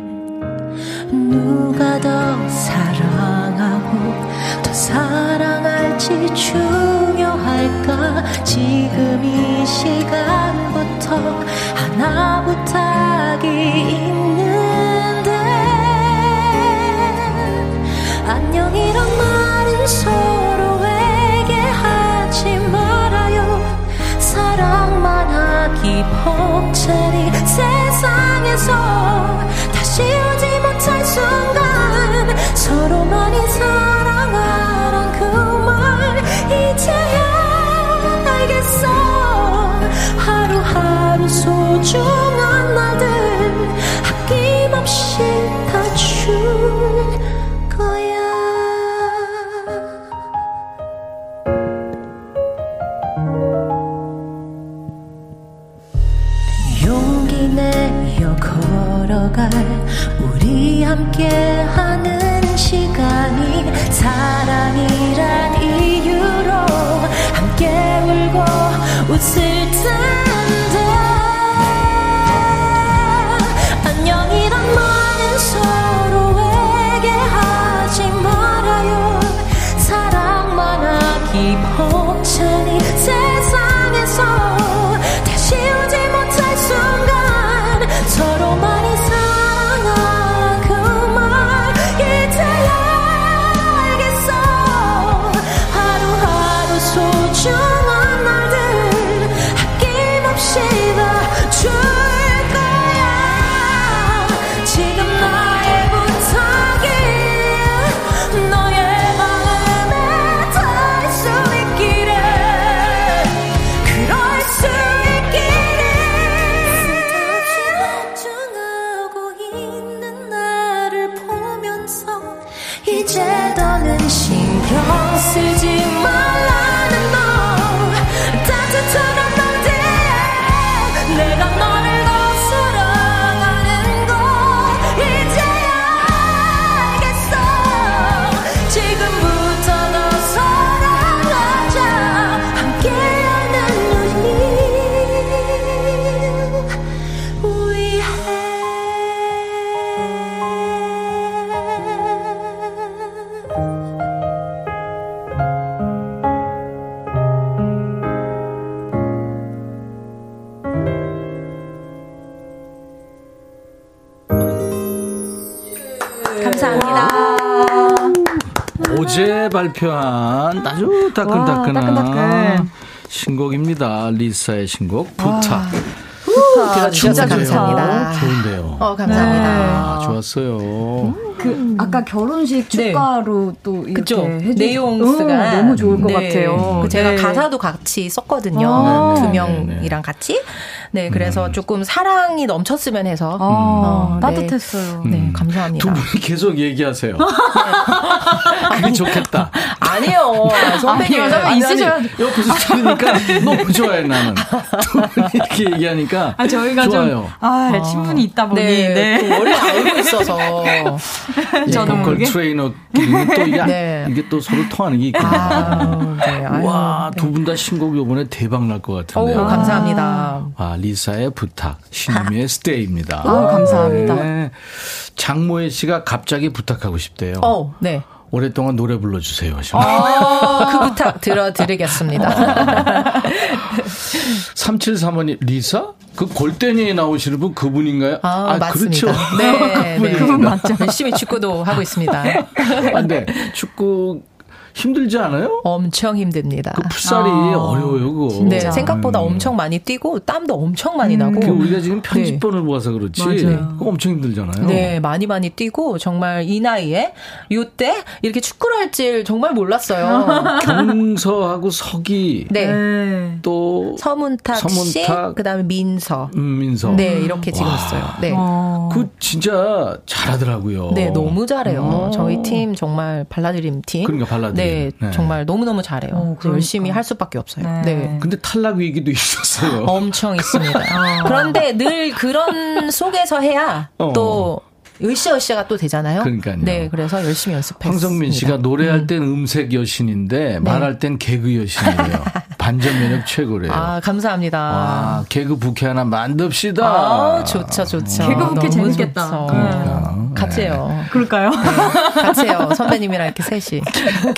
Speaker 5: 누가 더 사랑하고 더 사랑할지 중요할까? 지금 이 시간부터 하나 부탁이 있는데 안녕이란 말은 서로에게 하지 말아요. 사랑만 하기 벅차니 세상에서 다시 못할 순간 서로만이 사랑하란 그 말 이제야 알겠어. 하루하루 소중
Speaker 1: 따끈따끈한
Speaker 6: 와, 따끈따끈.
Speaker 1: 신곡입니다. 리사의 신곡 부탁.
Speaker 6: 들어주셔서
Speaker 1: 좋은데요?
Speaker 6: 감사합니다.
Speaker 1: 좋은데요.
Speaker 6: 어, 감사합니다.
Speaker 1: 아, 좋았어요.
Speaker 7: 그 아까 결혼식
Speaker 6: 네.
Speaker 7: 축가로 또 이렇게. 해주
Speaker 6: 내용스가
Speaker 7: 어, 너무 좋을 것
Speaker 6: 네.
Speaker 7: 같아요.
Speaker 6: 그 제가
Speaker 7: 네.
Speaker 6: 가사도 같이 썼거든요.
Speaker 7: 아.
Speaker 6: 두
Speaker 1: 네, 네,
Speaker 6: 명이랑 같이. 네, 그래서 조금 사랑이 넘쳤으면 해서.
Speaker 7: 아,
Speaker 6: 어, 네.
Speaker 7: 따뜻했어요.
Speaker 6: 네, 감사합니다.
Speaker 1: 두 분이 계속 얘기하세요. 그게 좋겠다.
Speaker 6: 아니에요. 선배님.
Speaker 7: 아니요,
Speaker 1: 아니,
Speaker 7: 있으셔야
Speaker 1: 옆에서 들으니까 너무 좋아해, 나는. 두 분이 이렇게 얘기하니까.
Speaker 7: 아, 저희가
Speaker 1: 좋아요.
Speaker 7: 좀, 아, 친분이 있다 보니,
Speaker 6: 네,
Speaker 7: 네.
Speaker 6: 또 원래 알고 있어서.
Speaker 7: 저도
Speaker 1: 보컬
Speaker 7: 모르게.
Speaker 1: 트레이너끼리는 또 이게,
Speaker 6: 네.
Speaker 1: 이게 또 서로 통하는 게 있거든요.
Speaker 6: 아, 네. 아유,
Speaker 1: 와,
Speaker 6: 네.
Speaker 1: 두분 다 신곡 요번에 대박 날것
Speaker 6: 오,
Speaker 1: 같은데요.
Speaker 6: 감사합니다.
Speaker 1: 아, 리사의 부탁, 신미의 스테이입니다.
Speaker 7: 아, 감사합니다.
Speaker 1: 네. 장모혜 씨가 갑자기 부탁하고 싶대요.
Speaker 6: 어, 네.
Speaker 1: 오랫동안 노래 불러주세요. 하시면.
Speaker 6: 어, 그 부탁 들어드리겠습니다.
Speaker 1: 3735님, 리사? 그 골대니에 나오시는 분 그분인가요?
Speaker 6: 아, 맞습니다.
Speaker 1: 그렇죠.
Speaker 6: 네, 네.
Speaker 1: 그분
Speaker 7: 맞죠.
Speaker 6: 열심히 축구도 하고 있습니다.
Speaker 1: 아, 네. 축구 힘들지 않아요?
Speaker 6: 엄청 힘듭니다.
Speaker 1: 그 풋살이
Speaker 7: 아,
Speaker 1: 어려워요, 그거.
Speaker 6: 네,
Speaker 7: 진짜.
Speaker 6: 생각보다
Speaker 1: 음.
Speaker 6: 엄청 많이 뛰고 땀도 엄청 많이 나고.
Speaker 1: 그 우리가 지금 편집본을 모아서 그렇지.
Speaker 7: 맞아요.
Speaker 1: 그거 엄청 힘들잖아요.
Speaker 6: 네, 많이 많이 뛰고 정말 이 나이에 요때 이렇게 축구를 할 줄 정말 몰랐어요.
Speaker 1: 경서하고 석이
Speaker 6: 네.
Speaker 7: 네.
Speaker 1: 또
Speaker 6: 서문탁, 씨,
Speaker 1: 서문탁,
Speaker 6: 그다음에 민서.
Speaker 1: 음, 민서.
Speaker 6: 네, 이렇게 지금
Speaker 1: 와.
Speaker 6: 있어요. 네.
Speaker 7: 어.
Speaker 1: 그 진짜 잘하더라고요.
Speaker 6: 네, 너무 잘해요.
Speaker 1: 어.
Speaker 6: 저희 팀 정말 발라드림 팀.
Speaker 1: 그러니까 발라드림.
Speaker 6: 네,
Speaker 1: 네.
Speaker 6: 정말 너무너무 잘해요.
Speaker 7: 어, 그러니까.
Speaker 6: 열심히 할 수밖에 없어요.
Speaker 7: 네.
Speaker 6: 네.
Speaker 1: 근데 탈락 위기도 있었어요.
Speaker 6: 엄청 있습니다.
Speaker 7: 아.
Speaker 6: 그런데 늘 그런 속에서 해야
Speaker 1: 어.
Speaker 6: 또 으쌰으쌰가 또 되잖아요.
Speaker 1: 그러니까요.
Speaker 6: 네, 그래서 열심히 연습했습니다.
Speaker 1: 황성민 씨가 노래할 땐 음 색 여신인데 말할 땐 개그 여신이래요. 반전 매력 최고래요.
Speaker 6: 아, 감사합니다.
Speaker 1: 아, 개그 부캐 하나 만듭시다.
Speaker 6: 아, 좋죠, 좋죠.
Speaker 7: 개그 부캐 재밌겠다.
Speaker 6: 좋죠.
Speaker 1: 그러니까.
Speaker 6: 같이 해요.
Speaker 7: 그럴까요?
Speaker 6: 같이 해요. 선배님이랑 이렇게 셋이.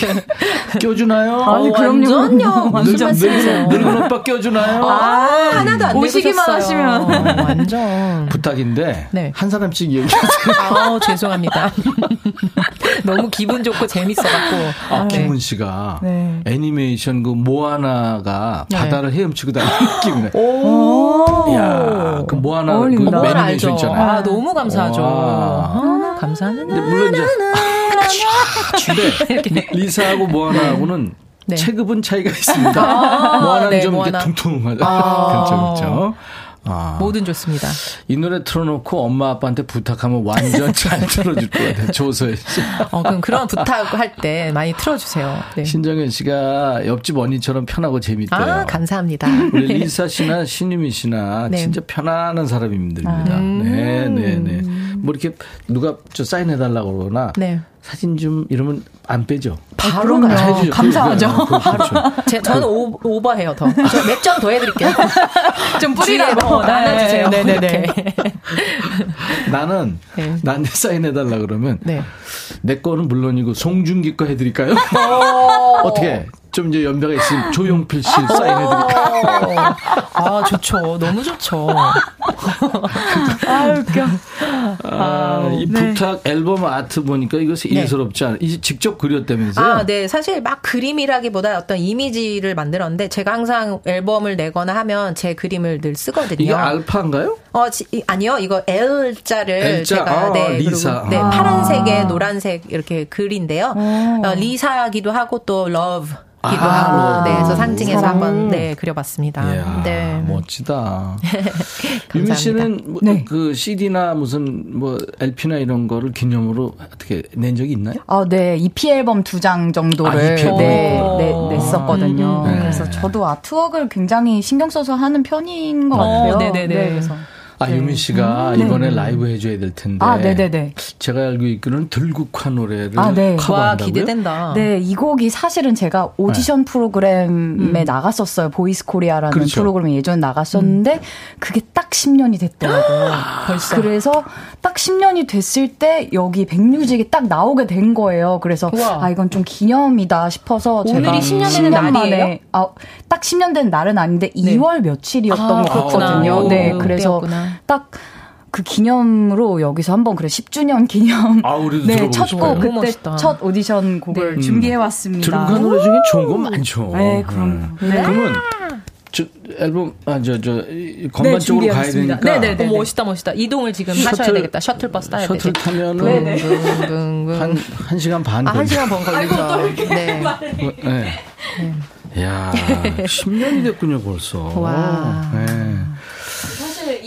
Speaker 1: 껴주나요?
Speaker 7: 아니,
Speaker 6: 어,
Speaker 7: 그럼요.
Speaker 6: 완전요. 무슨
Speaker 1: 늙은, 오빠 껴주나요?
Speaker 6: 아, 하나도 안
Speaker 7: 오시기만. 하시면.
Speaker 6: 완전.
Speaker 1: 부탁인데
Speaker 6: 네.
Speaker 1: 한 사람씩 얘기하세요.
Speaker 6: 아, 죄송합니다. 너무 기분 좋고 재밌어갖고.
Speaker 1: 아,
Speaker 6: 네.
Speaker 1: 김은 씨가
Speaker 7: 네.
Speaker 1: 애니메이션 그 모아나가
Speaker 6: 네.
Speaker 1: 바다를 헤엄치고 다니는 느낌이네.
Speaker 6: 오.
Speaker 1: 야, 그 모아나 그
Speaker 7: 어울린다.
Speaker 6: 그건
Speaker 1: 애니메이션. 있잖아요.
Speaker 6: 아, 너무 감사하죠.
Speaker 1: 와.
Speaker 6: 아, 감사합니다.
Speaker 1: 근데 물론 이제 근데 리사하고 모아나하고는
Speaker 6: 네.
Speaker 1: 체급은 차이가 있습니다.
Speaker 6: 아,
Speaker 1: 모아나는
Speaker 6: 네,
Speaker 1: 좀 이렇게
Speaker 6: 모아나.
Speaker 1: 퉁퉁하죠.
Speaker 6: 아.
Speaker 1: 그렇죠, 그렇죠. 아,
Speaker 6: 뭐든 좋습니다.
Speaker 1: 이 노래 틀어놓고 엄마 아빠한테 부탁하면 완전 잘 틀어줄 것 같아요. 조소혜 씨.
Speaker 6: 어, 그럼 그런 부탁할 때 많이 틀어주세요. 네.
Speaker 1: 신정현 씨가 옆집 언니처럼 편하고 재밌대요.
Speaker 6: 아, 감사합니다.
Speaker 1: 우리 리사 씨나 신유미 씨나
Speaker 6: 네.
Speaker 1: 진짜 편안한 사람들입니다.
Speaker 6: 음.
Speaker 1: 네, 네, 네. 뭐 이렇게 누가 저 사인해달라고 그러거나
Speaker 6: 네.
Speaker 1: 사진 좀 이러면 안 빼죠.
Speaker 7: 바로
Speaker 1: 다
Speaker 7: 가요. 감사하죠.
Speaker 1: 그, 그, 그렇죠.
Speaker 6: 제, 저는 오, 오버해요, 더. 몇장 더 해드릴게요.
Speaker 7: 좀 뿌리라고.
Speaker 6: 뭐 나눠주세요.
Speaker 7: 네, 네, 네.
Speaker 6: 이렇게.
Speaker 1: 나는
Speaker 6: 네.
Speaker 1: 나한테 사인해달라 그러면
Speaker 6: 네.
Speaker 1: 내 거는 물론이고 송중기 거 해드릴까요? 어떻게 좀 이제 연배가 있으면 조용필 씨 사인해드릴까요?
Speaker 6: 아, 좋죠. 너무 좋죠.
Speaker 7: 아, 웃겨.
Speaker 1: 아, 이
Speaker 6: 네.
Speaker 1: 부탁 앨범 아트 보니까 이것이 예스럽지 않아. 이제 직접 그렸다면서요?
Speaker 6: 아, 네. 사실 막 그림이라기보다 어떤 이미지를 만들었는데 제가 항상 앨범을 내거나 하면 제 그림을 늘 쓰거든요.
Speaker 1: 이게 알파인가요?
Speaker 6: 어, 지- 이- 아니요. 이거 L자를
Speaker 1: L자.
Speaker 6: 제가
Speaker 1: 아,
Speaker 6: 네,
Speaker 1: 리사.
Speaker 6: 그리고, 네,
Speaker 1: 아.
Speaker 6: 파란색에 노란색 이렇게 글인데요. 어, 리사기도 하고 또 love 기도
Speaker 1: 아,
Speaker 6: 하고 네, 그래서 상징해서
Speaker 7: 사랑.
Speaker 6: 한번 네, 그려봤습니다.
Speaker 1: 이야,
Speaker 6: 네.
Speaker 1: 멋지다.
Speaker 6: 감사합니다.
Speaker 1: 유미 씨는 뭐,
Speaker 7: 네.
Speaker 1: 그 CD나 무슨 뭐 LP나 이런 거를 기념으로 어떻게 낸 적이 있나요?
Speaker 7: 아, 네. EP 앨범 두 장 정도를
Speaker 1: 아, EP 앨범.
Speaker 7: 네,
Speaker 6: 오.
Speaker 7: 네, 냈었거든요.
Speaker 1: 음.
Speaker 7: 그래서
Speaker 1: 네.
Speaker 7: 저도 아트웍을 굉장히 신경 써서 하는 편인 것
Speaker 6: 어,
Speaker 7: 같아요.
Speaker 6: 네네 네.
Speaker 7: 그래서
Speaker 1: 아, 유미 씨가 이번에 라이브 해줘야 될 텐데.
Speaker 7: 아, 네네네.
Speaker 1: 제가 알고 있기로는 들국화 노래를
Speaker 7: 아, 네.
Speaker 6: 와,
Speaker 1: 커버한다고요?
Speaker 6: 기대된다.
Speaker 7: 네, 이 곡이 사실은 제가 오디션 프로그램에 나갔었어요. 보이스 코리아라는
Speaker 1: 그렇죠.
Speaker 7: 프로그램에 예전에 나갔었는데 그게 딱 10년이 됐더라고요.
Speaker 6: 벌써.
Speaker 7: 그래서 딱 10년이 됐을 때 여기 백뮤직이 딱 나오게 된 거예요. 그래서
Speaker 6: 우와.
Speaker 7: 아 이건 좀 기념이다 싶어서
Speaker 6: 오늘이
Speaker 7: 제가
Speaker 6: 10년 되는
Speaker 7: 10년 만에
Speaker 6: 날이에요?
Speaker 7: 아, 딱 10년 된 날은 아닌데
Speaker 6: 네.
Speaker 7: 2월 며칠이었던
Speaker 6: 아,
Speaker 7: 것. 같거든요. 네,
Speaker 6: 오,
Speaker 7: 그래서
Speaker 6: 그때였구나.
Speaker 7: 딱 그 기념으로 여기서 한번 그래 10주년 기념
Speaker 1: 아, 우리도
Speaker 7: 네,
Speaker 1: 들어보고
Speaker 7: 첫
Speaker 1: 싶어요.
Speaker 7: 곡
Speaker 6: 너무
Speaker 7: 그때
Speaker 6: 멋있다.
Speaker 7: 첫 오디션 곡을
Speaker 1: 네.
Speaker 7: 준비해 왔습니다.
Speaker 1: 들국화 노래 중에 좋은 거 많죠.
Speaker 7: 네, 그럼.
Speaker 1: 네.
Speaker 7: 네.
Speaker 1: 그러면 저 앨범 아저 저 건반 쪽으로 가야. 되니까
Speaker 7: 네네네.
Speaker 6: 어, 멋있다, 멋있다. 이동을 지금 하셔야
Speaker 1: 셔틀-
Speaker 6: 되겠다. 셔틀버스 타야
Speaker 1: 셔틀
Speaker 6: 되겠다.
Speaker 1: 타면은
Speaker 6: 붕붕붕.
Speaker 1: 한, 한 시간 반
Speaker 6: 아, 한
Speaker 1: 걸리죠.
Speaker 6: 시간 반 걸리죠. 네.
Speaker 1: 네. 야 10년이 됐군요, 벌써.
Speaker 6: 와.
Speaker 1: 네.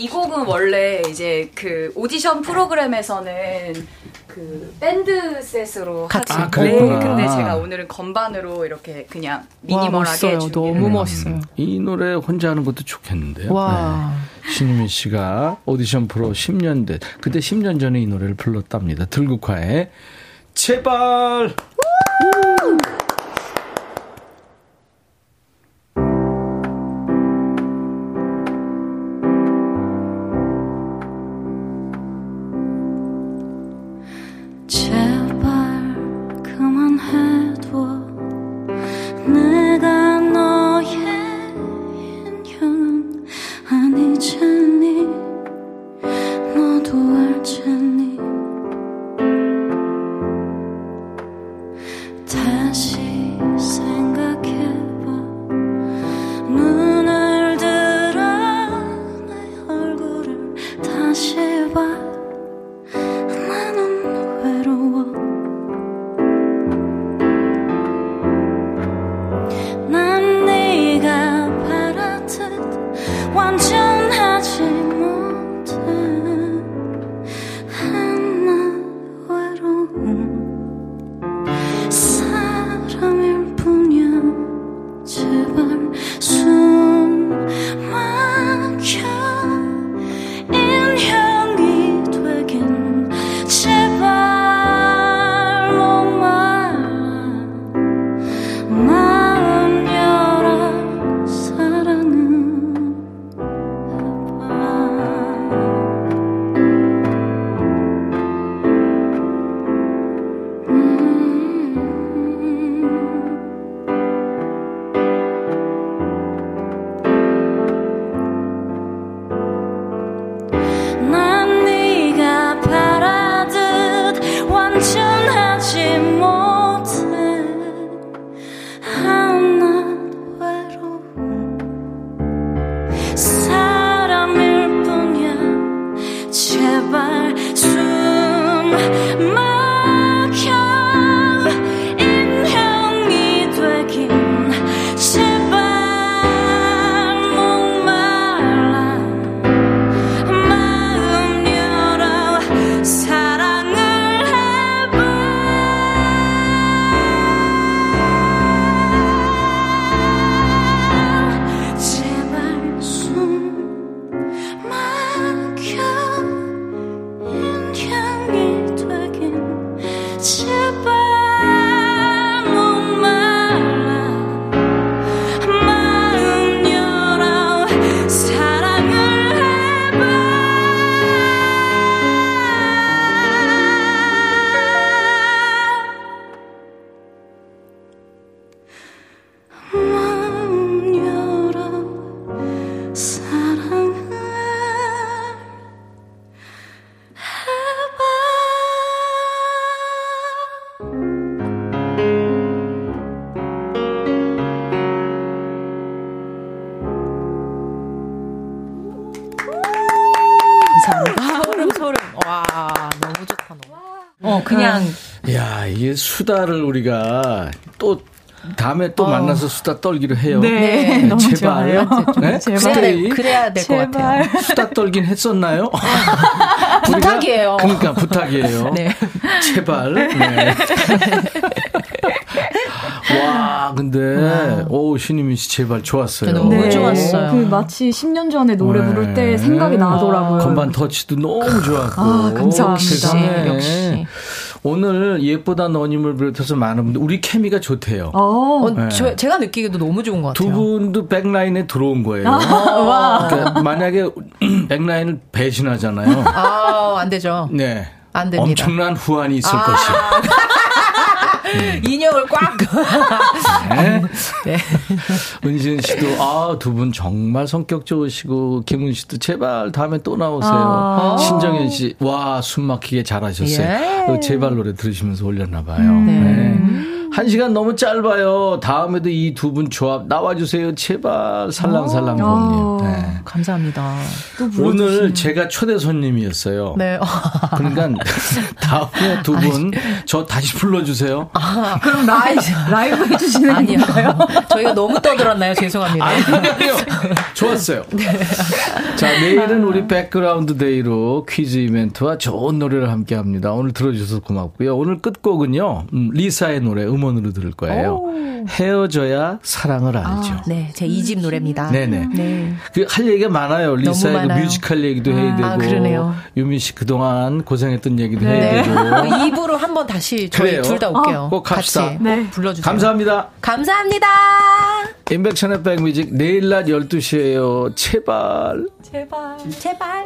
Speaker 7: 이 곡은 원래 이제 그 오디션 프로그램에서는 그 밴드 셋으로
Speaker 6: 같이.
Speaker 1: 아.
Speaker 7: 네, 근데 제가 오늘은 건반으로 이렇게 그냥
Speaker 6: 와,
Speaker 7: 미니멀하게. 준비를
Speaker 6: 너무. 멋있어요.
Speaker 1: 이 노래 혼자 하는 것도 좋겠는데요.
Speaker 6: 와.
Speaker 1: 네. 신유미 씨가 오디션 프로 10년 된 그때 10년 전에 이 노래를 불렀답니다. 들국화의 제발.
Speaker 5: 제발
Speaker 7: 감사합니다.
Speaker 6: 소름 소름. 와 너무 좋다 너무. 어 그냥
Speaker 1: 야, 이게 수다를 우리가 또 다음에 또 만나서 수다 떨기로 해요.
Speaker 7: 네, 너무
Speaker 1: 제발.
Speaker 7: 좋아요.
Speaker 1: 네?
Speaker 7: 제발.
Speaker 6: 그래야 그래야 될 것 같아요.
Speaker 1: 수다 떨긴 했었나요?
Speaker 6: 부탁이에요.
Speaker 1: 우리가? 그러니까 부탁이에요.
Speaker 6: 네.
Speaker 1: 제발. 네. 와, 근데 오 신희민 씨 제발 좋았어요.
Speaker 6: 너무 네. 좋았어요.
Speaker 7: 그 마치 10년 전에 노래
Speaker 1: 네.
Speaker 7: 부를 때 생각이 나더라고요.
Speaker 1: 건반 터치도 너무 좋았고.
Speaker 7: 아, 감사합니다.
Speaker 1: 세상에.
Speaker 6: 역시.
Speaker 1: 오늘 예쁘다 너님을 비롯해서 많은 분들 우리 케미가 좋대요.
Speaker 7: 어,
Speaker 6: 어,
Speaker 1: 네.
Speaker 6: 저, 제가 느끼기도 너무 좋은
Speaker 1: 것두
Speaker 6: 같아요.
Speaker 1: 분도 백라인에 들어온 거예요.
Speaker 7: 와.
Speaker 1: 그러니까 만약에 백라인을 배신하잖아요.
Speaker 6: 아, 안 되죠.
Speaker 1: 네.
Speaker 6: 안 됩니다.
Speaker 1: 엄청난 후환이 있을
Speaker 6: 아.
Speaker 1: 것이요.
Speaker 6: 인형을 꽉.
Speaker 1: 네.
Speaker 6: 네.
Speaker 1: 은지은 씨도 아 두 분 정말 성격 좋으시고 김은 씨도 제발 다음에 또 나오세요.
Speaker 7: 아.
Speaker 1: 신정현 씨 와 숨막히게 잘하셨어요.
Speaker 6: 예.
Speaker 1: 그 제발 노래 들으시면서 올렸나 봐요.
Speaker 6: 네.
Speaker 1: 네. 한 시간 너무 짧아요. 다음에도 이 두 분 조합 나와주세요. 제발 살랑살랑
Speaker 7: 아.
Speaker 1: 봄님. 네.
Speaker 6: 감사합니다.
Speaker 1: 오늘 제가 초대 손님이었어요.
Speaker 6: 네.
Speaker 1: 그러니까 다음에 두 분 저 다시 불러주세요.
Speaker 7: 그럼 라이브, 라이브 해주시는
Speaker 6: 아니요. 저희가 너무 떠들었나요? 죄송합니다.
Speaker 1: 아니요. 좋았어요. 자, 내일은 우리 background day로 퀴즈 이벤트와 좋은 노래를 함께 합니다. 오늘 들어주셔서 고맙고요. 오늘 끝곡은요, 음, 리사의 노래 음 원으로 들을 거예요. 헤어져야 사랑을 알죠.
Speaker 6: 네, 제 2집 노래입니다.
Speaker 1: 네네.
Speaker 6: 네.
Speaker 1: 그할 얘기가 많아요. 리사의 그. 뮤지컬 얘기도 해야 되고.
Speaker 6: 아, 그러네요.
Speaker 1: 유미 씨 그동안 고생했던 얘기도
Speaker 6: 네.
Speaker 1: 해야 되고.
Speaker 6: 2부로 한번 다시 저희
Speaker 1: 그래요.
Speaker 6: 둘다 올게요.
Speaker 1: 어, 꼭 합시다.
Speaker 6: 같이
Speaker 7: 네.
Speaker 6: 꼭 불러주세요.
Speaker 1: 감사합니다.
Speaker 6: 감사합니다.
Speaker 1: 인백션의 백뮤직 내일 낮 12시에요. 제발.
Speaker 7: 제발.
Speaker 6: 제발.